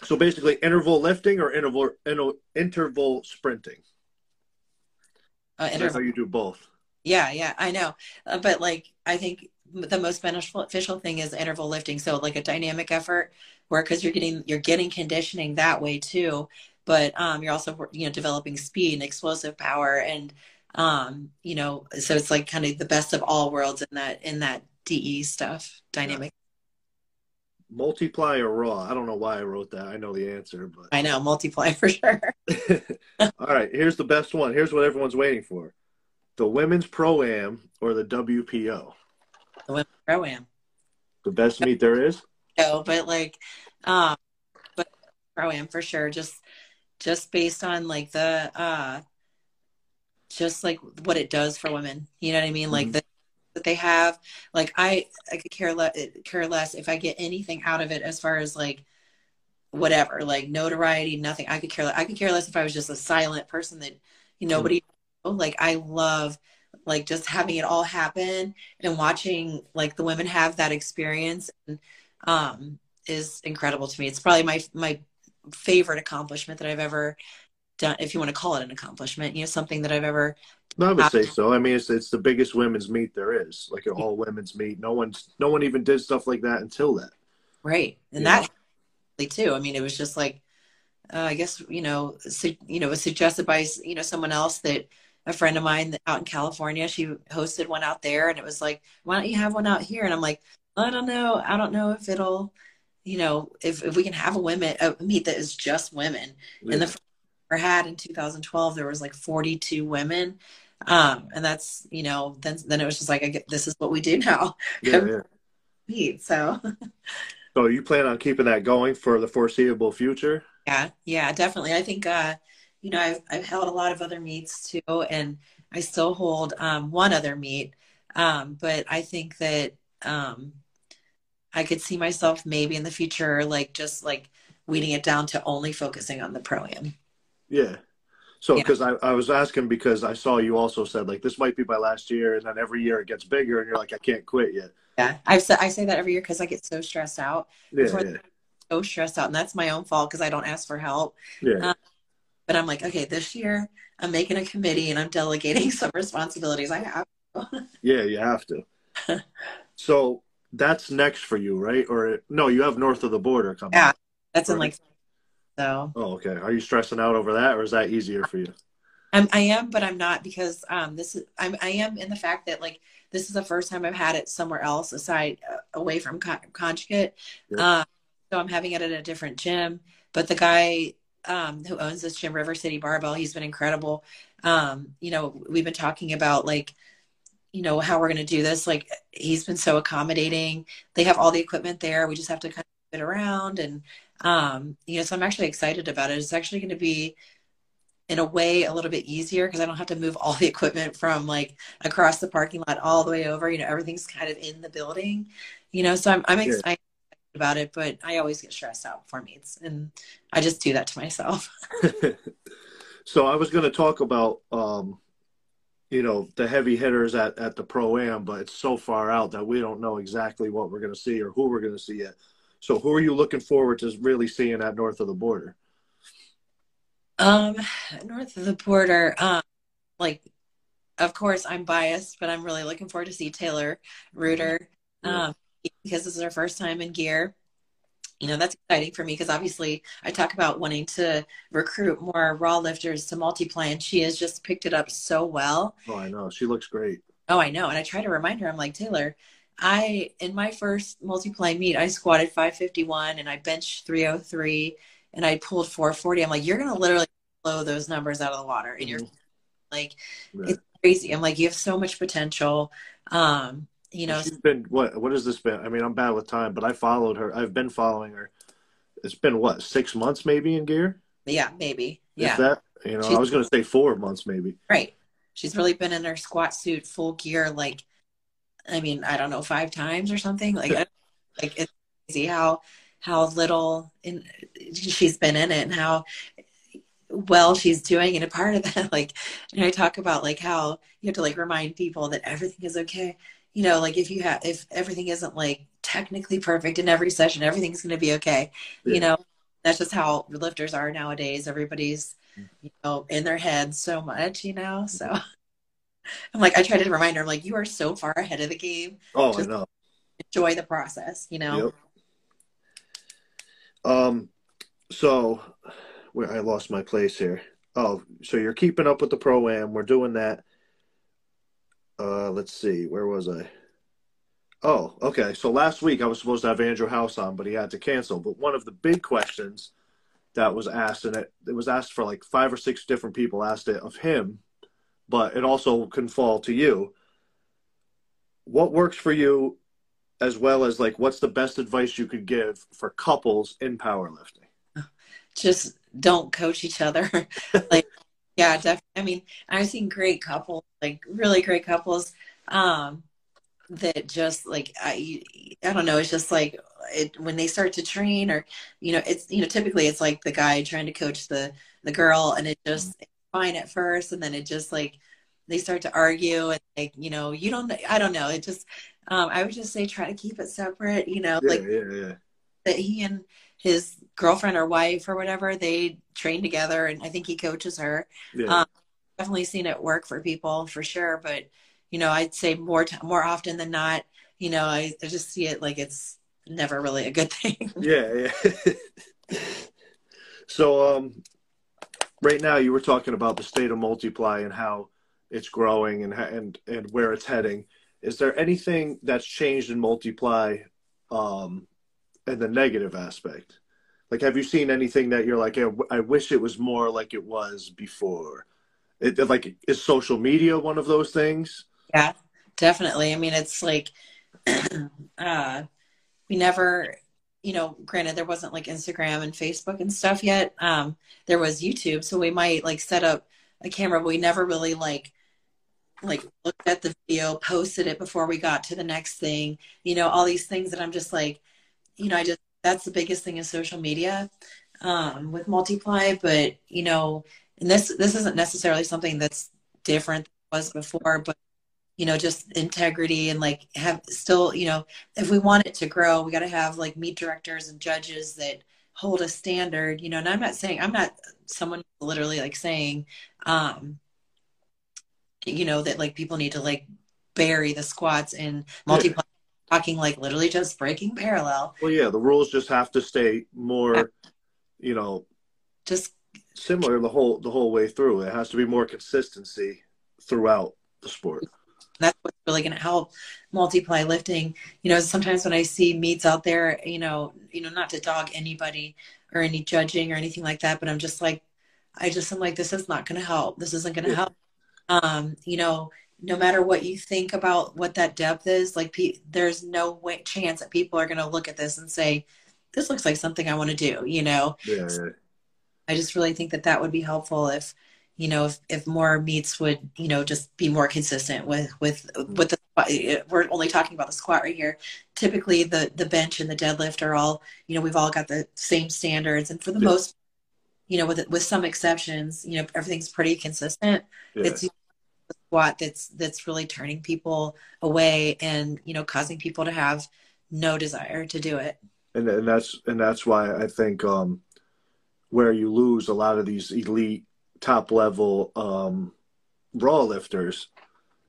So basically, interval lifting or interval interval, interval sprinting. Uh, That's interval. how you do both. Yeah, yeah, I know. Uh, but like, I think the most beneficial thing is interval lifting. So like a dynamic effort where, cause you're getting, you're getting conditioning that way too. But, um, you're also, you know, developing speed and explosive power. And, um, you know, so it's like kind of the best of all worlds in that, in that DE stuff, dynamic. Multiply or raw? I don't know why I wrote that. I know the answer, but I know, multiply for sure. all right. Here's the best one. Here's what everyone's waiting for: the women's pro am or the WPO. The women pro am. The best meet there is. No, but like, um, but pro am for sure. Just, just based on like the, uh, just like what it does for women. You know what I mean? Like Mhm. the that they have. Like I, I could care less, care less if I get anything out of it as far as like whatever, like notoriety, nothing. I could care. less. I could care less if I was just a silent person that you know, nobody. Like I love like just having it all happen and watching like the women have that experience and um is incredible to me. It's probably my my favorite accomplishment that I've ever done, if you want to call it an accomplishment. You know, something that I've ever No, I would say so. I mean, it's it's the biggest women's meet there is, like an all women's meet. No one's no one even did stuff like that until that. right and Yeah. that too. I mean, it was just like uh, I guess you know, su- you know, it was suggested by you know someone else that a friend of mine out in California, she hosted one out there, and it was like, why don't you have one out here? And I'm like, I don't know, I don't know if it'll, you know, if if we can have a women a meet that is just women. And the first I had in 2012, there was like 42 women. Um, and that's, you know, then, then it was just like, I get, this is what we do now. yeah, yeah. Meet. So So you plan on keeping that going for the foreseeable future? yeah, yeah, definitely. I think, uh, you know, I've, I've held a lot of other meets too, and I still hold, um, one other meet. Um, but I think that, um, I could see myself maybe in the future, like just like weeding it down to only focusing on the pro am. Yeah. So, Yeah. because I, I was asking because I saw you also said like this might be my last year, and then every year it gets bigger, and you're like, I can't quit yet. Yeah. I've said, I say that every year because I get so stressed out. Yeah, yeah, so stressed out and that's my own fault because I don't ask for help. yeah. Um, But I'm like, okay, this year I'm making a committee and I'm delegating some responsibilities. I have. yeah, you have to. so that's next for you, right? Or no, you have north of the border coming. Yeah. That's in like so. Oh, okay. Are you stressing out over that, or is that easier for you? I'm, I am, but I'm not because um, this is I'm I am in the fact that like this is the first time I've had it somewhere else aside uh, away from con- conjugate. Yeah. Um, so I'm having it at a different gym. But the guy um, who owns this gym, River City Barbell, he's been incredible. Um, you know, we've been talking about like you know how we're going to do this. Like he's been so accommodating. They have all the equipment there. We just have to kind of fit around and um, you know. So I'm actually excited about it. It's actually going to be in a way a little bit easier because I don't have to move all the equipment from like across the parking lot all the way over. You know, everything's kind of in the building. You know, so I'm I'm excited about it, but I always get stressed out before meets, and I just do that to myself. so I was going to talk about, um, you know, the heavy hitters at, at the pro am, but it's so far out that we don't know exactly what we're going to see or who we're going to see yet. So who are you looking forward to really seeing at north of the border? Um, north of the border, um, like, of course, I'm biased, but I'm really looking forward to see Taylor Reuter, Yeah. um, because this is her first time in gear. You know, that's exciting for me because obviously I talk about wanting to recruit more raw lifters to multiply, and she has just picked it up so well. Oh, I know. She looks great. Oh, I know. And I try to remind her, I'm like, Taylor, I, in my first multiply meet, I squatted 551 and I benched 303 and I pulled 440. I'm like, you're gonna literally blow those numbers out of the water, and you're Mm-hmm. like, it's crazy. I'm like, you have so much potential. Um, you know, She's been what? What has this been? I mean, I'm bad with time, but I followed her. I've been following her. It's been what six months maybe in gear. yeah, maybe, yeah, that you know, She's- I was going to say four months maybe. right. She's really been in her squat suit, full gear, like, I mean, I don't know, five times or something. Like, I, like it's crazy how how little in she's been in it and how well she's doing and a part of that like and i talk about like how you have to like remind people that everything is okay you know like if you have if everything isn't like technically perfect in every session everything's going to be okay Yeah. you know that's just how lifters are nowadays everybody's you know in their head so much you know so i'm like i try to remind her i'm like you are so far ahead of the game Oh, I know. enjoy the process you know Yep. Um, so where I lost my place here. Oh, so you're keeping up with the pro am. We're doing that. Uh, let's see. Where was I? Oh, okay. So last week I was supposed to have Andrew House on, but he had to cancel. But one of the big questions that was asked, and it, it was asked for like five or six different people asked it of him, but it also can fall to you. What works for you as well as like what's the best advice you could give for couples in powerlifting? just don't coach each other. like, yeah, definitely. I mean, I've seen great couples, like really great couples, um, that just like I, I don't know. It's just like it when they start to train, or you know, it's you know, typically it's like the guy trying to coach the the girl, and it just it's fine at first, and then it just like they start to argue, and like you know, you don't. I don't know. It just. Um, I would just say try to keep it separate. You know, Yeah, like yeah, yeah. that he and his girlfriend or wife or whatever they train together and i think he coaches her Yeah. Um, definitely seen it work for people for sure but you know i'd say more t- more often than not you know I, I just see it like it's never really a good thing yeah, yeah. so um right now you were talking about the state of multiply and how it's growing and and and where it's heading. Is there anything that's changed in multiply um in the negative aspect? Like have you seen anything that you're like "Yeah, I wish it was more like it was before? It, like is social media one of those things? yeah definitely i mean it's like uh we never you know granted there wasn't like instagram and facebook and stuff yet um there was youtube so we might like set up a camera but we never really like like looked at the video posted it before we got to the next thing you know all these things that i'm just like you know i just that's the biggest thing in social media um with multiply but you know and this this isn't necessarily something that's different than it was before but you know just integrity and like have still you know if we want it to grow we got to have like meet directors and judges that hold a standard you know and i'm not saying i'm not someone literally like saying um you know that like people need to like bury the squats and multiply talking like literally just breaking parallel Well, yeah, the rules just have to stay more, you know, just similar the whole the whole way through. It has to be more consistency throughout the sport. that's what's really going to help multiply lifting you know sometimes when i see meets out there you know you know not to dog anybody or any judging or anything like that but i'm just like i just am like this is not going to help this isn't going to Yeah. help um you know no matter what you think about what that depth is like pe- there's no way, chance that people are going to look at this and say this looks like something i want to do you know Yeah, yeah. I just really think that that would be helpful if, you know, if, if more meets would, you know, just be more consistent with, with, with the, eh, we're only talking about the squat right here. Typically the, the bench and the deadlift are all, you know, we've all got the same standards and for the Yeah. most, you know, with, with some exceptions, you know, everything's pretty consistent. yeah. It's squat that's, that's really turning people away and, you know, causing people to have no desire to do it. and and that's and that's why I think um, where you lose a lot of these elite top level um, raw lifters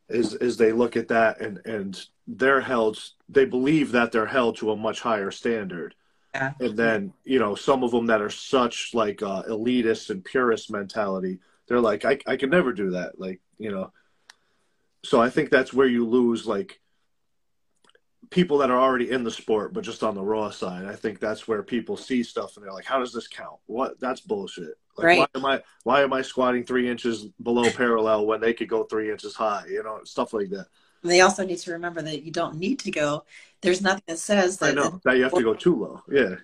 is is they look at that and and they're held they believe that they're held to a much higher standard Yeah. and then you know some of them that are such like uh, elitist and purist mentality they're like I, I can never do that like you know so i think that's where you lose like people that are already in the sport, but just on the raw side. I think that's where people see stuff and they're like, "How does this count? What? That's bullshit." Like, Right. why am I why am I squatting three inches below parallel when they could go three inches high? You know, stuff like that. They also need to remember that you don't need to go. There's nothing that says I that know that you have to go too low. Yeah,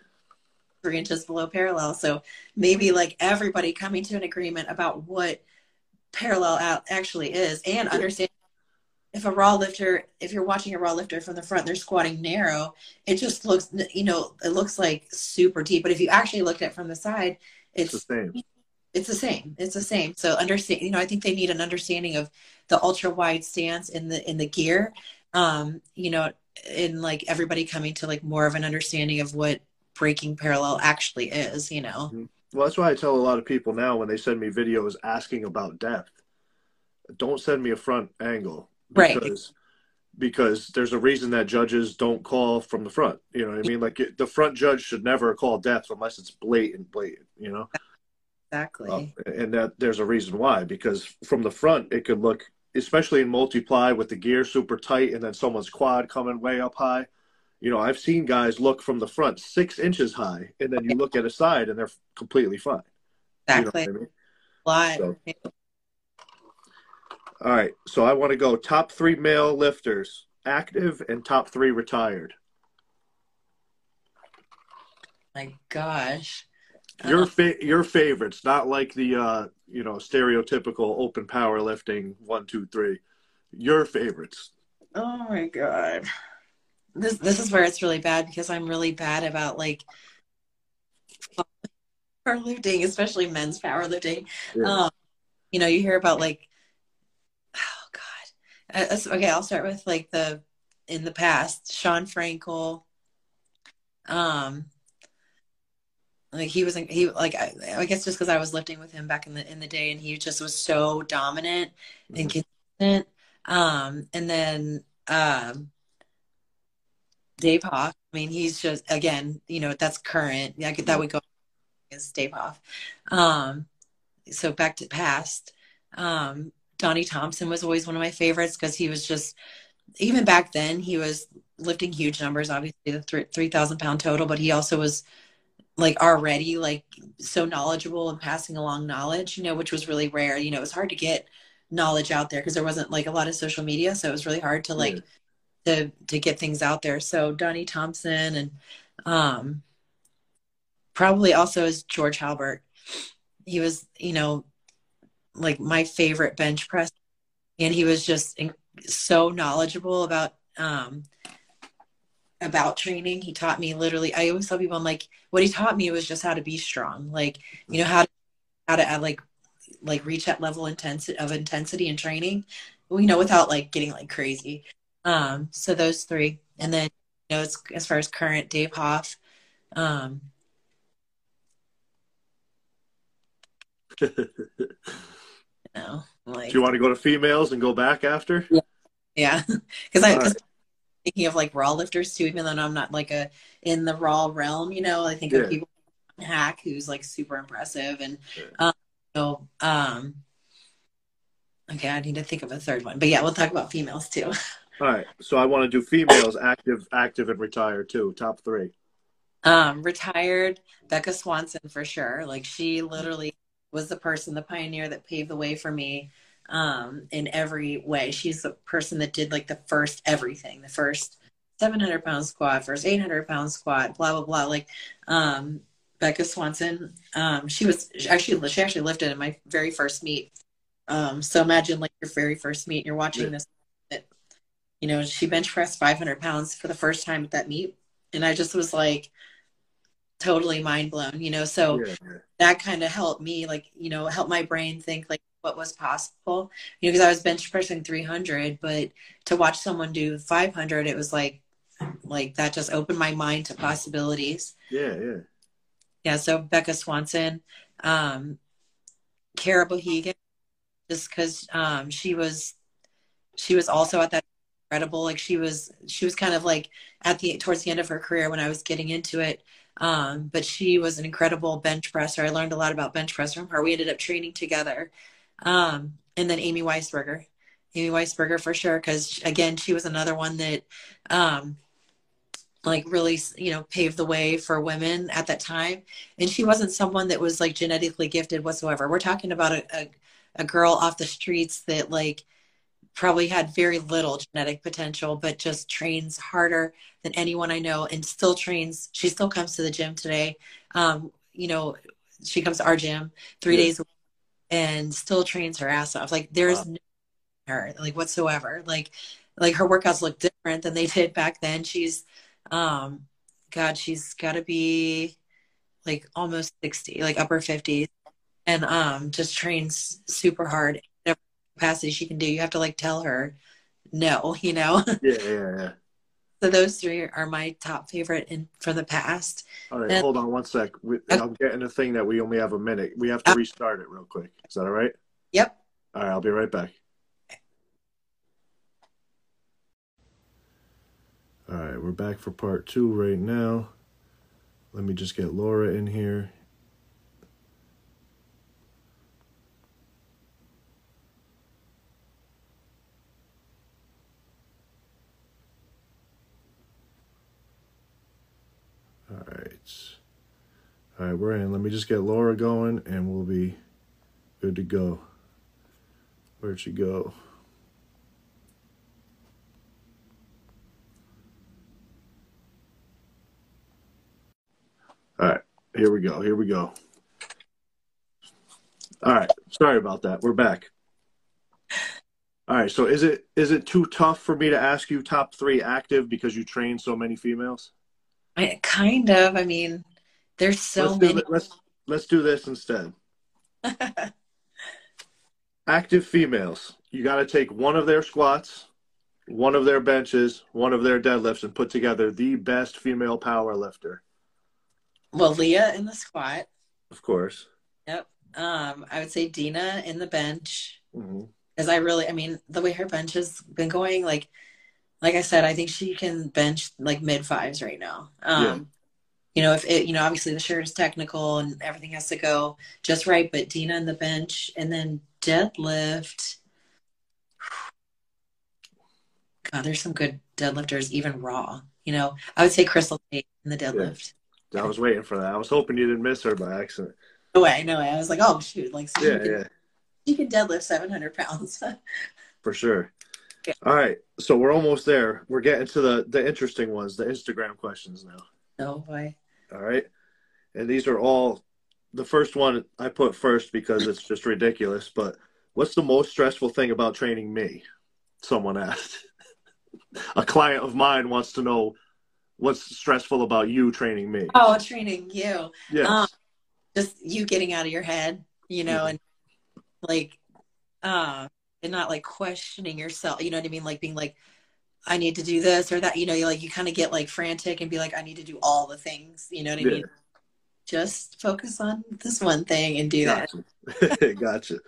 three inches below parallel. So maybe like everybody coming to an agreement about what parallel out actually is and understand if a raw lifter, if you're watching a raw lifter from the front, they're squatting narrow, it just looks, you know, it looks like super deep. But if you actually looked at it from the side, it's it's the same. it's the same. It's the same. So understand, you know, I think they need an understanding of the ultra wide stance in the in the gear. Um, you know, in like everybody coming to like more of an understanding of what breaking parallel actually is, you know. Well, that's why I tell a lot of people now when they send me videos asking about depth, don't send me a front angle Right. because because there's a reason that judges don't call from the front. You know what I mean? Like it, the front judge should never call depth unless it's blatant, blatant. You know, Exactly. Uh, and that there's a reason why because from the front it could look, especially in multiply with the gear super tight and then someone's quad coming way up high. You know, I've seen guys look from the front six inches high, and then you look at a side and they're completely fine. You know exactly. I mean? Live. So- All right. So I want to go top three male lifters, active, and top three retired. My gosh. Your fa- your favorites, not like the uh, you know stereotypical open powerlifting one two three. Your favorites. oh my god. This this is where it's really bad because I'm really bad about like powerlifting, especially men's powerlifting. Yeah. Um, you know, you hear about like. Uh, okay, I'll start with like the in the past, Shawn Frankl. Um, like he was he like I, I guess just because I was lifting with him back in the in the day, and he just was so dominant and consistent. Um, and then um, Dave Hoff. I mean, he's just again, you know, that's current. Could, that would go as Dave Hoff. Um, so back to past. Um, Donnie Thompson was always one of my favorites because he was just even back then he was lifting huge numbers, obviously the three three thousand pound total, but he also was like already like so knowledgeable and passing along knowledge, you know, which was really rare. You know, it was hard to get knowledge out there because there wasn't like a lot of social media, so it was really hard to like to to get things out there. So Donnie Thompson and um probably also is George Halbert. He was, you know, like my favorite bench press and he was just so knowledgeable about um about training. He taught me literally I always tell people I'm like what he taught me was just how to be strong. Like, you know how to how to add like like reach that level intensity of intensity in training, you know, without like getting like crazy. Um, so those three, and then you know, it's as far as current Dave Hoff. Um, like Do you want to go to females and go back after? yeah, because I All cause thinking of like raw lifters too, even though I'm not like a in the raw realm. You know, I think Yeah. of people like Hack who's like super impressive, and Yeah. um, so um, okay, I need to think of a third one, but yeah, we'll talk about females too. All right. So I want to do females, active, active, and retired too. Top three. Um, retired Becca Swanson for sure. Like she literally was the person, the pioneer that paved the way for me um, in every way. She's the person that did like the first everything, the first 700 pound squat, first 800 pound squat, blah, blah, blah. Like um, Becca Swanson, um, she was actually, she actually lifted in my very first meet. Um, so imagine like your very first meet and you're watching Yeah. this, that, you know, she bench pressed 500 pounds for the first time at that meet. And I just was like, totally mind blown, you know. So Yeah, that kind of helped me, like, you know, help my brain think like what was possible, you know, because I was bench pressing 300, but to watch someone do 500, it was like, like that just opened my mind to possibilities. Yeah, yeah. Yeah. So Becca Swanson, um, Kara Bohegan, just because um, she was, she was also at that incredible. Like she was, she was kind of like at the towards the end of her career when I was getting into it. Um, but she was an incredible bench presser. I learned a lot about bench press from her. We ended up training together. Um, and then Amy Weisberger, Amy Weisberger for sure, because again, she was another one that um, like really you know paved the way for women at that time and she wasn't someone that was like genetically gifted whatsoever we're talking about a, a, a girl off the streets that like probably had very little genetic potential but just trains harder than anyone i know and still trains she still comes to the gym today um, you know she comes to our gym three yeah. days and still trains her ass off like there's wow. no her like whatsoever like like her workouts look different than they did back then she's um, God, she's got to be like almost 60, like upper 50s, and um, just trains super hard. Capacity she can do, you have to like tell her no, you know? Yeah, yeah, yeah. So those three are my top favorite in from the past. All right, and, hold on one sec. We, okay. I'm getting a thing that we only have a minute. We have to restart it real quick. Is that all right? Yep. All right, I'll be right back. All right, we're back for part two right now. Let me just get Laura in here. All right. All right, we're in. Let me just get Laura going and we'll be good to go. Where'd she go? All right, here we go. Here we go. All right, sorry about that. We're back. All right, so is it is it too tough for me to ask you top three active because you train so many females? I, kind of. I mean, there's so let's many. Let's let's do this instead. active females. You got to take one of their squats, one of their benches, one of their deadlifts, and put together the best female power lifter. Well, Leah in the squat. Of course. Yep. Um, I would say Dina in the bench. Mm-hmm. Because I really, I mean, the way her bench has been going, like, like I said, I think she can bench like mid fives right now. Um, yeah. You know, if it, you know, obviously the shirt is technical and everything has to go just right, but Dina in the bench and then deadlift. God, there's some good deadlifters, even raw. You know, I would say Crystal Tate in the deadlift. I was waiting for that. I was hoping you didn't miss her by accident. No way, no way. I was like, oh shoot, like so yeah, yeah. She can deadlift seven hundred pounds. for sure. Yeah. All right, so we're almost there. We're getting to the the interesting ones, the Instagram questions now. Oh boy. All right, and these are all. The first one I put first because it's just ridiculous. But what's the most stressful thing about training me? Someone asked. A client of mine wants to know what's stressful about you training me? Oh, training you. Yeah. Um, just you getting out of your head, you know, yeah. and like, uh, and not like questioning yourself. You know what I mean? Like being like, I need to do this or that. You know, you like you kind of get like frantic and be like, I need to do all the things. You know what I yeah. mean? Just focus on this one thing and do gotcha. that. gotcha.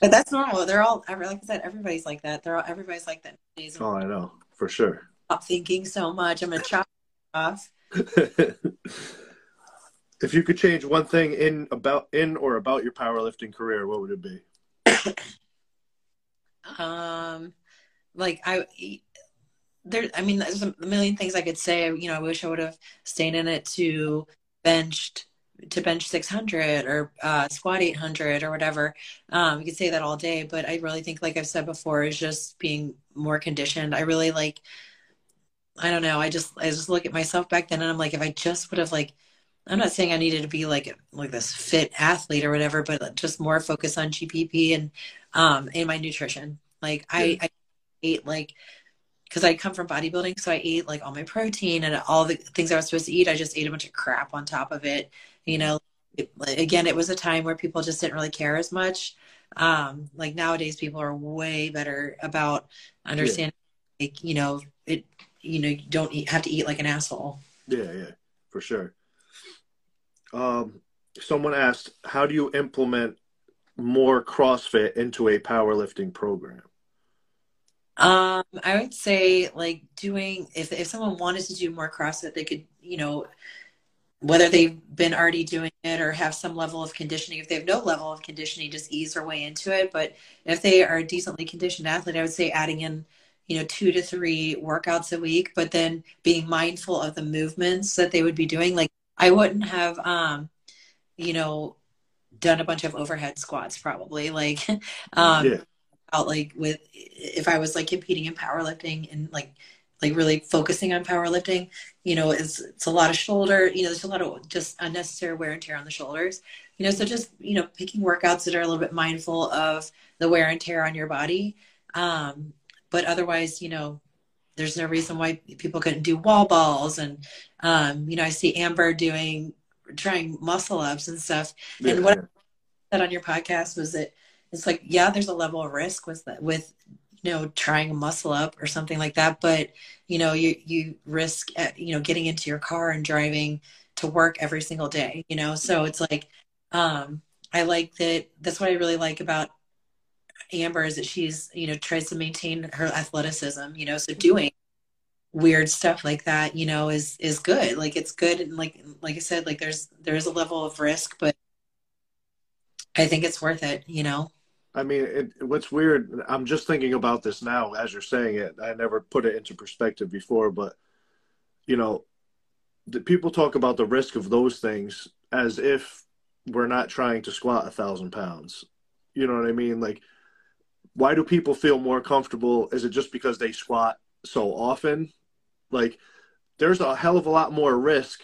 But that's normal. They're all like I said, everybody's like that. They're all everybody's like that. Oh, I know for sure. Stop thinking so much. I'm gonna chop off. if you could change one thing in about in or about your powerlifting career, what would it be? um, like I there. I mean, there's a million things I could say. You know, I wish I would have stayed in it to benched to bench 600 or uh, squat 800 or whatever. Um, you could say that all day, but I really think, like I've said before, is just being more conditioned. I really like I don't know. I just I just look at myself back then and I'm like, if I just would have like I'm not saying I needed to be like like this fit athlete or whatever, but just more focus on GPP and um in my nutrition. Like I, I ate like because I come from bodybuilding, so I ate like all my protein and all the things I was supposed to eat. I just ate a bunch of crap on top of it. You know, it, again, it was a time where people just didn't really care as much. Um, like nowadays, people are way better about understanding. Yeah. Like you know, it you know you don't eat, have to eat like an asshole. Yeah, yeah, for sure. Um, someone asked, how do you implement more CrossFit into a powerlifting program? Um, I would say like doing if if someone wanted to do more CrossFit, they could, you know, whether they've been already doing it or have some level of conditioning. If they have no level of conditioning, just ease their way into it. But if they are a decently conditioned athlete, I would say adding in you know, two to three workouts a week, but then being mindful of the movements that they would be doing. Like I wouldn't have, um, you know, done a bunch of overhead squats probably like, um, yeah. out like with, if I was like competing in powerlifting and like, like really focusing on powerlifting, you know, it's, it's a lot of shoulder, you know, there's a lot of just unnecessary wear and tear on the shoulders, you know, so just, you know, picking workouts that are a little bit mindful of the wear and tear on your body. Um, but otherwise, you know, there's no reason why people couldn't do wall balls. And, um, you know, I see Amber doing, trying muscle ups and stuff. Yeah. And what I said on your podcast was that it's like, yeah, there's a level of risk with that, with, you know, trying a muscle up or something like that. But, you know, you, you risk, uh, you know, getting into your car and driving to work every single day, you know? So it's like, um, I like that. That's what I really like about Amber is that she's, you know, tries to maintain her athleticism, you know, so doing weird stuff like that, you know, is is good. Like it's good and like like I said, like there's there's a level of risk, but I think it's worth it, you know. I mean, it, what's weird, I'm just thinking about this now as you're saying it. I never put it into perspective before, but you know, the, people talk about the risk of those things as if we're not trying to squat a thousand pounds. You know what I mean? Like, why do people feel more comfortable? Is it just because they squat so often? Like, there's a hell of a lot more risk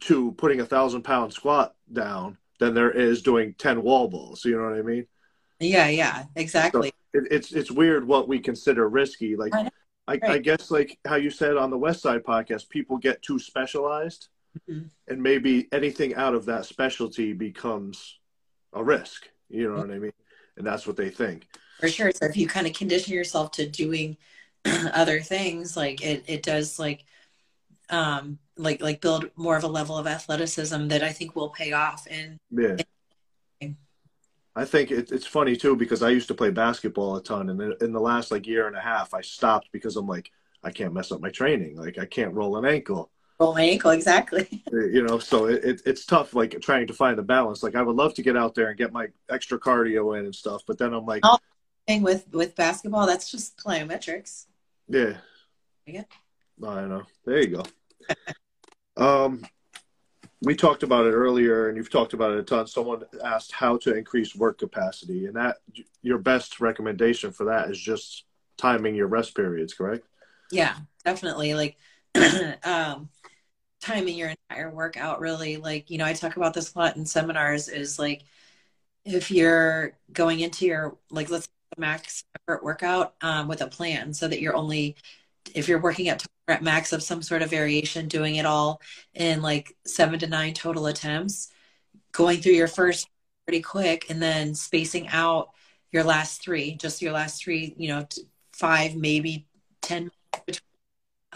to putting a thousand pound squat down than there is doing 10 wall balls. You know what I mean? Yeah, yeah, exactly. So it, it's, it's weird what we consider risky. Like, I, I, I, guess like how you said on the Westside podcast, people get too specialized mm-hmm. and maybe anything out of that specialty becomes a risk. You know what I mean? And that's what they think. For sure. So if you kind of condition yourself to doing other things, like it, it does like, um, like, like build more of a level of athleticism that I think will pay off. And yeah. I think it, it's funny too because I used to play basketball a ton, and in the last like year and a half, I stopped because I'm like, I can't mess up my training. Like I can't roll an ankle roll my ankle exactly you know so it, it, it's tough like trying to find the balance like i would love to get out there and get my extra cardio in and stuff but then i'm like oh, thing with with basketball that's just plyometrics yeah. Yeah. I know. There you go. Um we talked about it earlier and you've talked about it a ton. Someone asked how to increase work capacity and that your best recommendation for that is just timing your rest periods correct? Yeah definitely. Like um timing your entire workout really. Like you know i talk about this a lot in seminars is like if you're going into your like let's max effort workout um, with a plan so that you're only if you're working at at max of some sort of variation doing it all in like seven to nine total attempts going through your first pretty quick and then spacing out your last three just your last three you know five maybe ten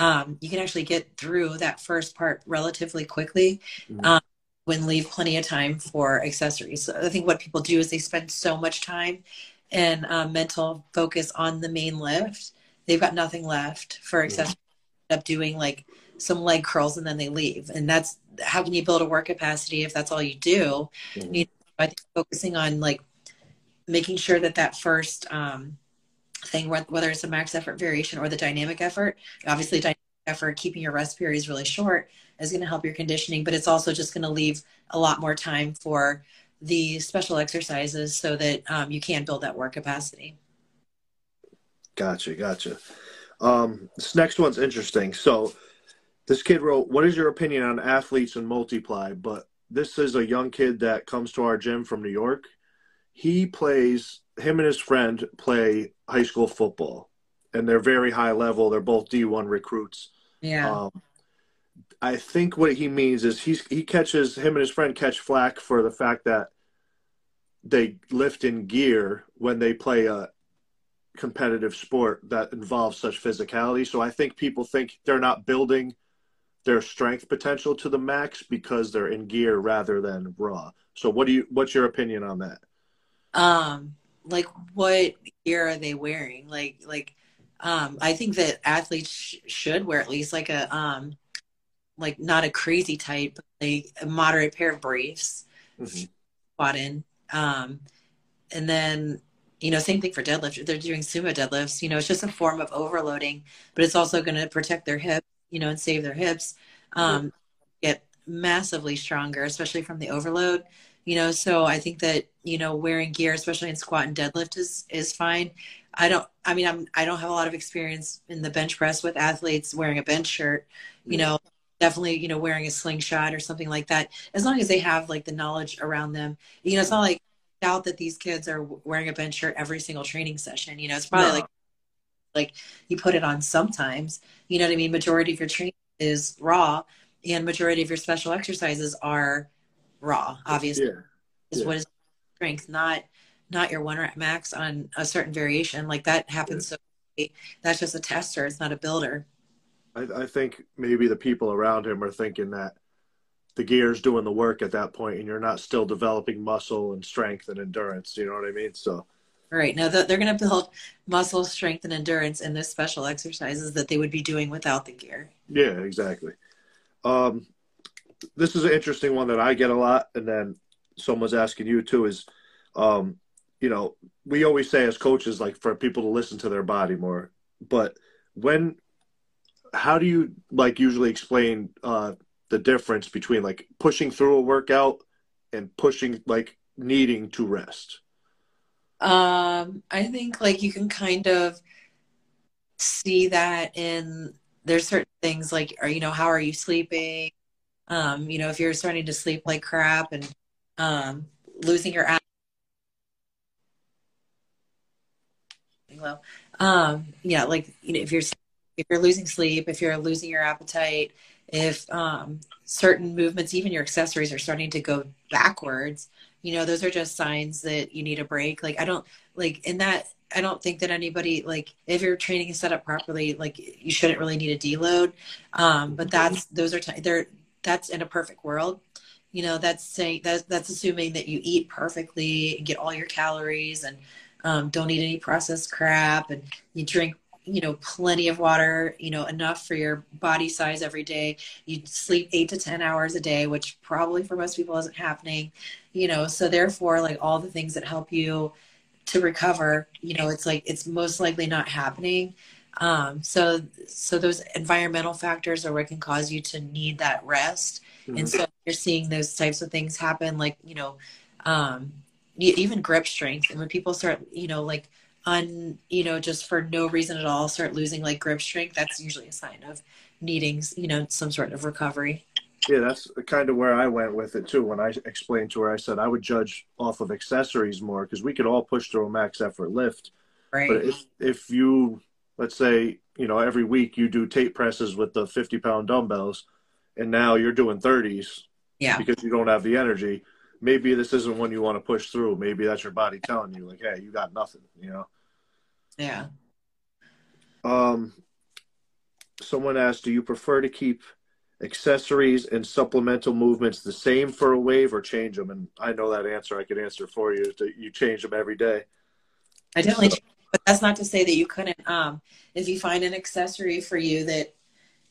um, you can actually get through that first part relatively quickly mm-hmm. um, when leave plenty of time for accessories. So I think what people do is they spend so much time and um, mental focus on the main lift, they've got nothing left for accessories. Mm-hmm. Up doing like some leg curls and then they leave, and that's how can you build a work capacity if that's all you do? Mm-hmm. You know, I think focusing on like making sure that that first um, thing, whether it's a max effort variation or the dynamic effort. Obviously, dynamic effort, keeping your rest periods really short is going to help your conditioning, but it's also just going to leave a lot more time for the special exercises so that um, you can build that work capacity. Gotcha, gotcha. Um, this next one's interesting. So, this kid wrote, "What is your opinion on athletes and multiply?" But this is a young kid that comes to our gym from New York. He plays him and his friend play high school football, and they're very high level. They're both D1 recruits. Yeah. Um, I think what he means is he's he catches him and his friend catch flack for the fact that they lift in gear when they play a competitive sport that involves such physicality. So I think people think they're not building their strength potential to the max because they're in gear rather than raw. So what do you what's your opinion on that? Um like what gear are they wearing like like um i think that athletes sh- should wear at least like a um like not a crazy tight but like a moderate pair of briefs mm-hmm. in um and then you know, same thing for deadlift. They're doing sumo deadlifts. You know, it's just a form of overloading, but it's also going to protect their hips, you know, and save their hips. Um, get massively stronger, especially from the overload. You know, so I think that you know wearing gear, especially in squat and deadlift, is is fine. I don't. I mean, I'm. I don't have a lot of experience in the bench press with athletes wearing a bench shirt. You know, definitely, you know, wearing a slingshot or something like that. As long as they have like the knowledge around them. You know, it's not like doubt that these kids are wearing a bench shirt every single training session. You know, it's probably no. like like you put it on sometimes. You know what I mean? Majority of your training is raw, and majority of your special exercises are raw. Obviously, yeah. is yeah. what is strength, not not your one rep max on a certain variation. Like that happens. Yeah. So that's just a tester. It's not a builder. I, I think maybe the people around him are thinking that the gear's doing the work at that point and you're not still developing muscle and strength and endurance. You know what i mean? So right. Now they're going to build muscle strength and endurance in the special exercises that they would be doing without the gear. Yeah exactly. Um, this is an interesting one that i get a lot and then someone's asking you too is um, you know we always say as coaches like for people to listen to their body more but when how do you like usually explain uh, the difference between like pushing through a workout and pushing like needing to rest? Um, I think like you can kind of see that in there's certain things like are you know how are you sleeping? Um, you know if you're starting to sleep like crap and um, losing your. Um, yeah, like you know if you're if you're losing sleep, if you're losing your appetite, if um, certain movements, even your accessories, are starting to go backwards, you know, those are just signs that you need a break. Like, I don't like in that. I don't think that anybody like if your training is set up properly, like you shouldn't really need a deload. Um, but that's those are t- they're that's in a perfect world. You know, that's saying that's that's assuming that you eat perfectly and get all your calories and um, don't eat any processed crap and you drink you know plenty of water you know enough for your body size every day. You sleep eight to ten hours a day which probably for most people isn't happening you know. So therefore like all the things that help you to recover you know it's like it's most likely not happening. Um, so so those environmental factors are what can cause you to need that rest. Mm-hmm. and so you're seeing those types of things happen like you know um, even grip strength. And when people start you know like on you know just for no reason at all start losing like grip strength that's usually a sign of needing you know some sort of recovery. Yeah that's kind of where i went with it too when i explained to her i said i would judge off of accessories more because we could all push through a max effort lift. Right. But if if you let's say you know every week you do Tate presses with the 50 pound dumbbells and now you're doing 30s yeah. because you don't have the energy maybe this isn't one you want to push through. Maybe that's your body telling you, like, hey, you got nothing, you know? Yeah. Um, someone asked, do you prefer to keep accessories and supplemental movements the same for a wave or change them? And I know that answer. I could answer for you. You change them every day. I definitely, so. but that's not to say that you couldn't. Um, if you find an accessory for you that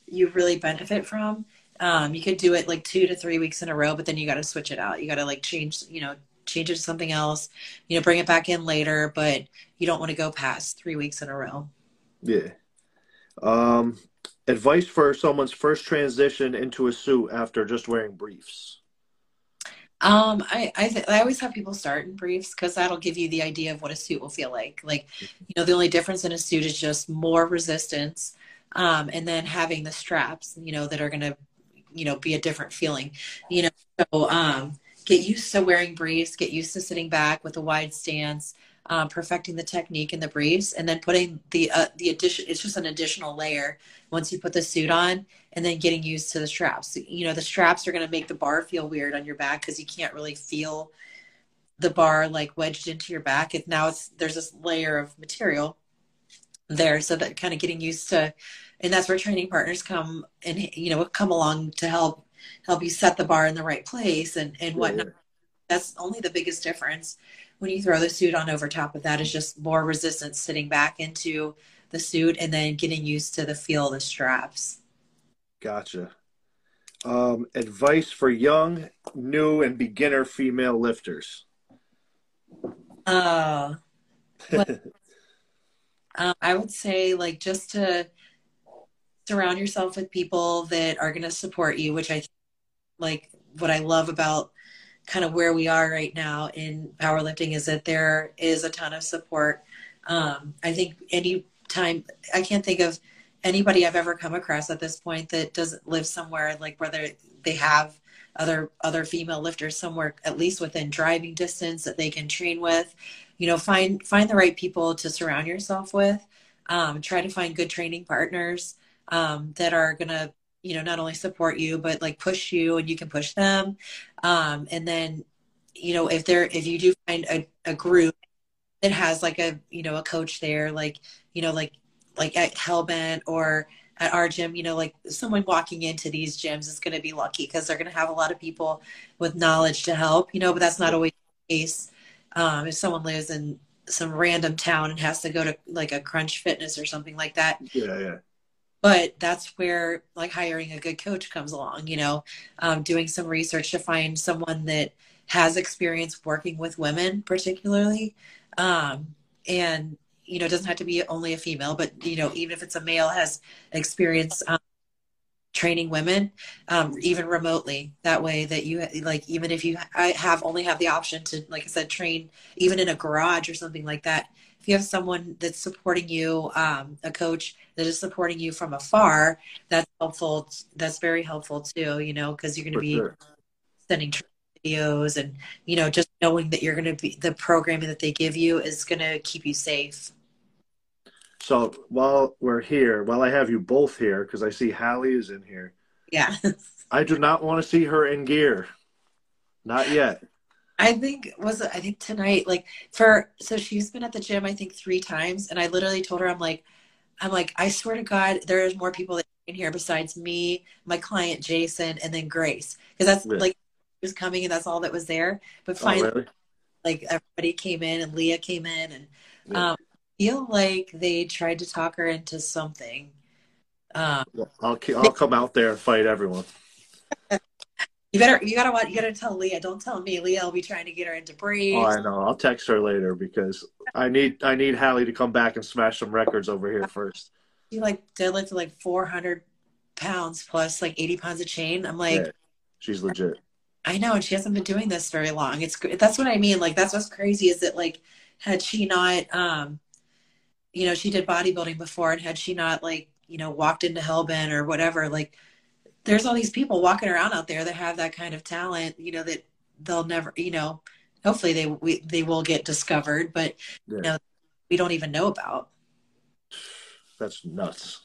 you really benefit from, um, you could do it like two to three weeks in a row, but then you got to switch it out. You got to like change, you know, change it to something else, you know, bring it back in later, but you don't want to go past three weeks in a row. Yeah. Um, advice for someone's first transition into a suit after just wearing briefs. Um, I I, th- I always have people start in briefs because that'll give you the idea of what a suit will feel like. Like, you know, the only difference in a suit is just more resistance, um, and then having the straps, you know, that are going to you know be a different feeling you know? So um get used to wearing briefs get used to sitting back with a wide stance um, perfecting the technique in the briefs and then putting the uh, the addition it's just an additional layer once you put the suit on and then getting used to the straps. You know the straps are going to make the bar feel weird on your back because you can't really feel the bar like wedged into your back. It now it's there's this layer of material there so that kind of getting used to and that's where training partners come and you know come along to help help you set the bar in the right place and and whatnot. Yeah. that's only the biggest difference when you throw the suit on over top of that is just more resistance sitting back into the suit and then getting used to the feel of the straps. Gotcha. Um, advice for young new and beginner female lifters? Uh um, I would say like just to surround yourself with people that are going to support you, which I like what I love about kind of where we are right now in powerlifting is that there is a ton of support. Um, I think any time I can't think of anybody I've ever come across at this point that doesn't live somewhere like whether they have other other female lifters somewhere at least within driving distance that they can train with. You know, find find the right people to surround yourself with. Um, try to find good training partners um, that are gonna you know not only support you but like push you and you can push them um, and then you know if there if you do find a, a group that has like a you know a coach there like you know like like at hellbent or at our gym you know like someone walking into these gyms is going to be lucky because they're going to have a lot of people with knowledge to help you know but that's not always the case um, if someone lives in some random town and has to go to like a crunch fitness or something like that. Yeah yeah. But that's where like hiring a good coach comes along you know um, doing some research to find someone that has experience working with women particularly um, and you know it doesn't have to be only a female but you know even if it's a male has experience um, training women um, even remotely. That way that you like even if you have only have the option to like i said train even in a garage or something like that if you have someone that's supporting you um, a coach that is supporting you from afar that's helpful. That's very helpful too you know because you're going to be sure. sending videos and you know just knowing that you're going to be the programming that they give you is going to keep you safe so while we're here while i have you both here because i see hallie is in here yeah i do not want to see her in gear. Not yet. I think was I think tonight like for so she's been at the gym I think three times and I literally told her I'm like I'm like I swear to God there's more people that in here besides me my client Jason and then Grace. Because that's like was coming and that's all that was there. But oh, finally oh, really? like everybody came in and Leah came in and yeah. um, feel like they tried to talk her into something. Um, I'll I'll come out there and fight everyone. You better, you gotta, you gotta tell Leah. Don't tell me. Leah I'll be trying to get her into briefs. Oh, I know. I'll text her later because I need, I need Hallie to come back and smash some records over here first. She like deadlifted like 400 pounds plus like 80 pounds of chain. I'm like, yeah, she's legit. I know, and she hasn't been doing this very long. It's that's what I mean. Like that's what's crazy is that like had she not, um, you know, she did bodybuilding before, and had she not like you know walked into Hellbent or whatever, like there's all these people walking around out there that have that kind of talent, you know, that they'll never, you know, hopefully they we, they will get discovered, but yeah. you know, we don't even know about. That's nuts.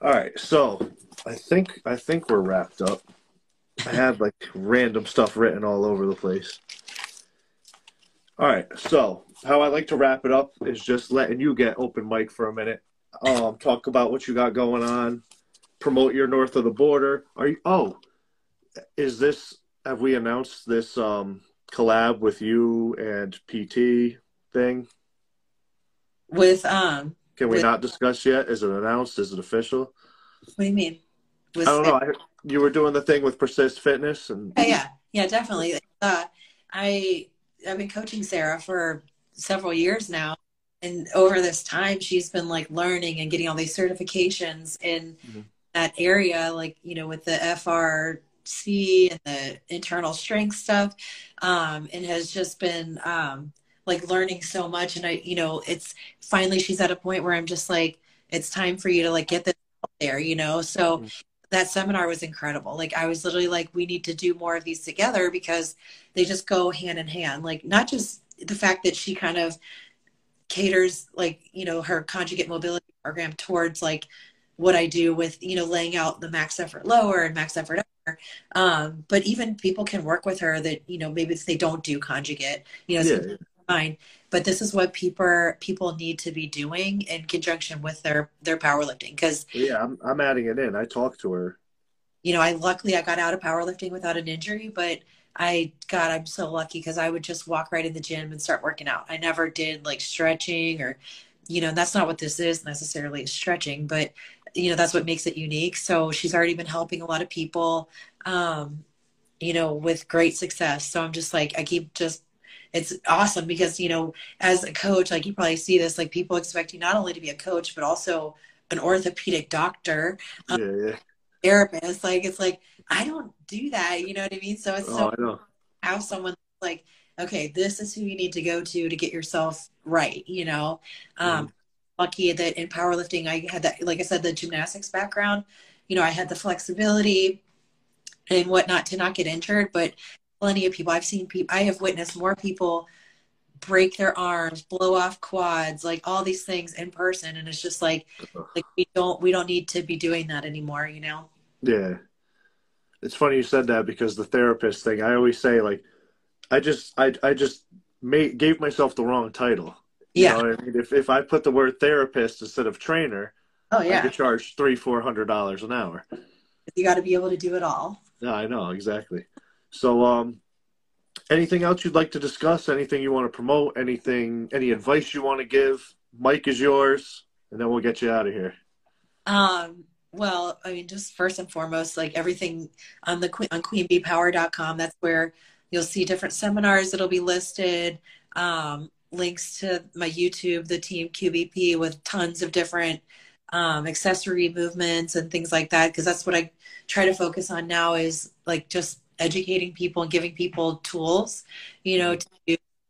All right, so I think I think we're wrapped up. I have like random stuff written all over the place. All right, so how I like to wrap it up is just letting you get open mic for a minute. Um, talk about what you got going on, promote your north of the border. Are you? Oh, is this? Have we announced this um, collab with you and PT thing? With um. Can we with, not discuss yet? Is it announced? Is it official? What do you mean? With, I don't know. I, you were doing the thing with Persist Fitness, and yeah, yeah, yeah definitely. Uh, I I've been coaching Sarah for several years now, and over this time, she's been like learning and getting all these certifications in mm-hmm that area, like, you know, with the FRC and the internal strength stuff, um, and has just been um, like learning so much. And I, you know, it's finally she's at a point where I'm just like, it's time for you to like get this out there, you know? So mm-hmm. that seminar was incredible. Like, I was literally like, we need to do more of these together because they just go hand in hand. Like, not just the fact that she kind of caters like you know her conjugate mobility program towards like what I do with, you know, laying out the max effort lower and max effort upper. Um, but even people can work with her that, you know, maybe they don't do conjugate, you know, yeah. fine. But this is what people people need to be doing in conjunction with their their powerlifting. Because yeah, I'm I'm adding it in. I talked to her. You know, I luckily I got out of powerlifting without an injury, but I God, I'm so lucky because I would just walk right in the gym and start working out. I never did like stretching or you know that's not what this is necessarily stretching but you know that's what makes it unique so she's already been helping a lot of people um you know with great success so i'm just like i keep just it's awesome because you know as a coach like you probably see this like people expect you not only to be a coach but also an orthopedic doctor um, yeah, yeah. therapist like it's like i don't do that you know what i mean so it's oh, so have someone like okay this is who you need to go to to get yourself right you know um mm. lucky that in powerlifting i had that like i said the gymnastics background you know i had the flexibility and whatnot to not get injured but plenty of people. I've seen people, I have witnessed more people break their arms, blow off quads, like all these things in person. And it's just like, like we don't, we don't need to be doing that anymore, you know? Yeah. It's funny you said that because the therapist thing, I always say like, I just, I, I just made, gave myself the wrong title. You yeah. I mean? If, if I put the word therapist instead of trainer, oh yeah, I could charge three, four hundred dollars an hour. You got to be able to do it all. Yeah, I know exactly. So, um, anything else you'd like to discuss? Anything you want to promote? Anything? Any advice you want to give? Mic is yours, and then we'll get you out of here. Um. Well, I mean, just first and foremost, like everything on the on queenbeepower.com, that's where you'll see different seminars that'll be listed. Um, links to my YouTube, the Team QBP, with tons of different um, accessory movements and things like that. Because that's what I try to focus on now is like just educating people and giving people tools, you know, to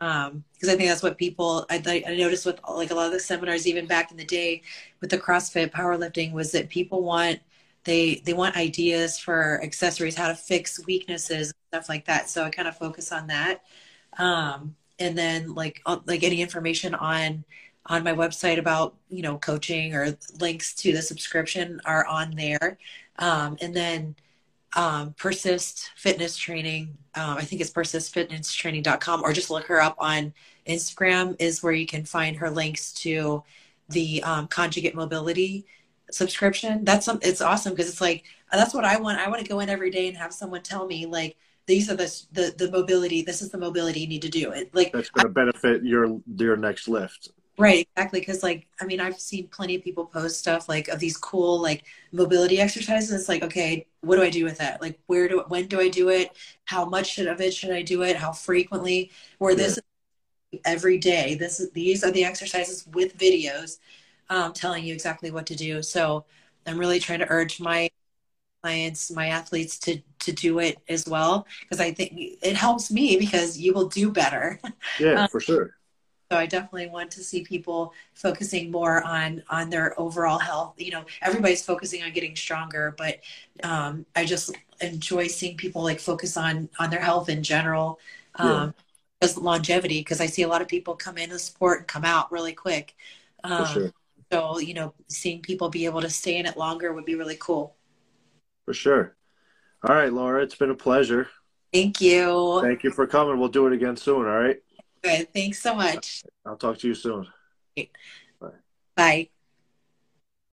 do um because I think that's what people I, I noticed with like a lot of the seminars even back in the day with the CrossFit powerlifting was that people want they they want ideas for accessories how to fix weaknesses stuff like that. So I kind of focus on that. Um and then like like any information on on my website about you know coaching or links to the subscription are on there. Um and then um, Persist Fitness Training. Um, I think it's persistfitnesstraining.com, or just look her up on Instagram, is where you can find her links to the um, conjugate mobility subscription. That's some, it's awesome because it's like that's what I want. I want to go in every day and have someone tell me like these are the the, the mobility. This is the mobility you need to do. It like that's going to benefit your your next lift. Right, exactly. Because, like, I mean, I've seen plenty of people post stuff like of these cool like mobility exercises. It's like, okay, what do I do with that? Like, where do when do I do it? How much of it should I do it? How frequently? Where yeah. this every day. This these are the exercises with videos um, telling you exactly what to do. So I'm really trying to urge my clients, my athletes to to do it as well because I think it helps me because you will do better. Yeah, um, for sure so I definitely want to see people focusing more on on their overall health. You know, everybody's focusing on getting stronger, but um, I just enjoy seeing people like focus on on their health in general. Um, yeah. Longevity, because I see a lot of people come in the sport and come out really quick. Um, sure. So you know, seeing people be able to stay in it longer would be really cool. For sure. All right, Laura, it's been a pleasure. Thank you. Thank you for coming. We'll do it again soon. All right. Good. Thanks so much. I'll talk to you soon. Bye. Bye.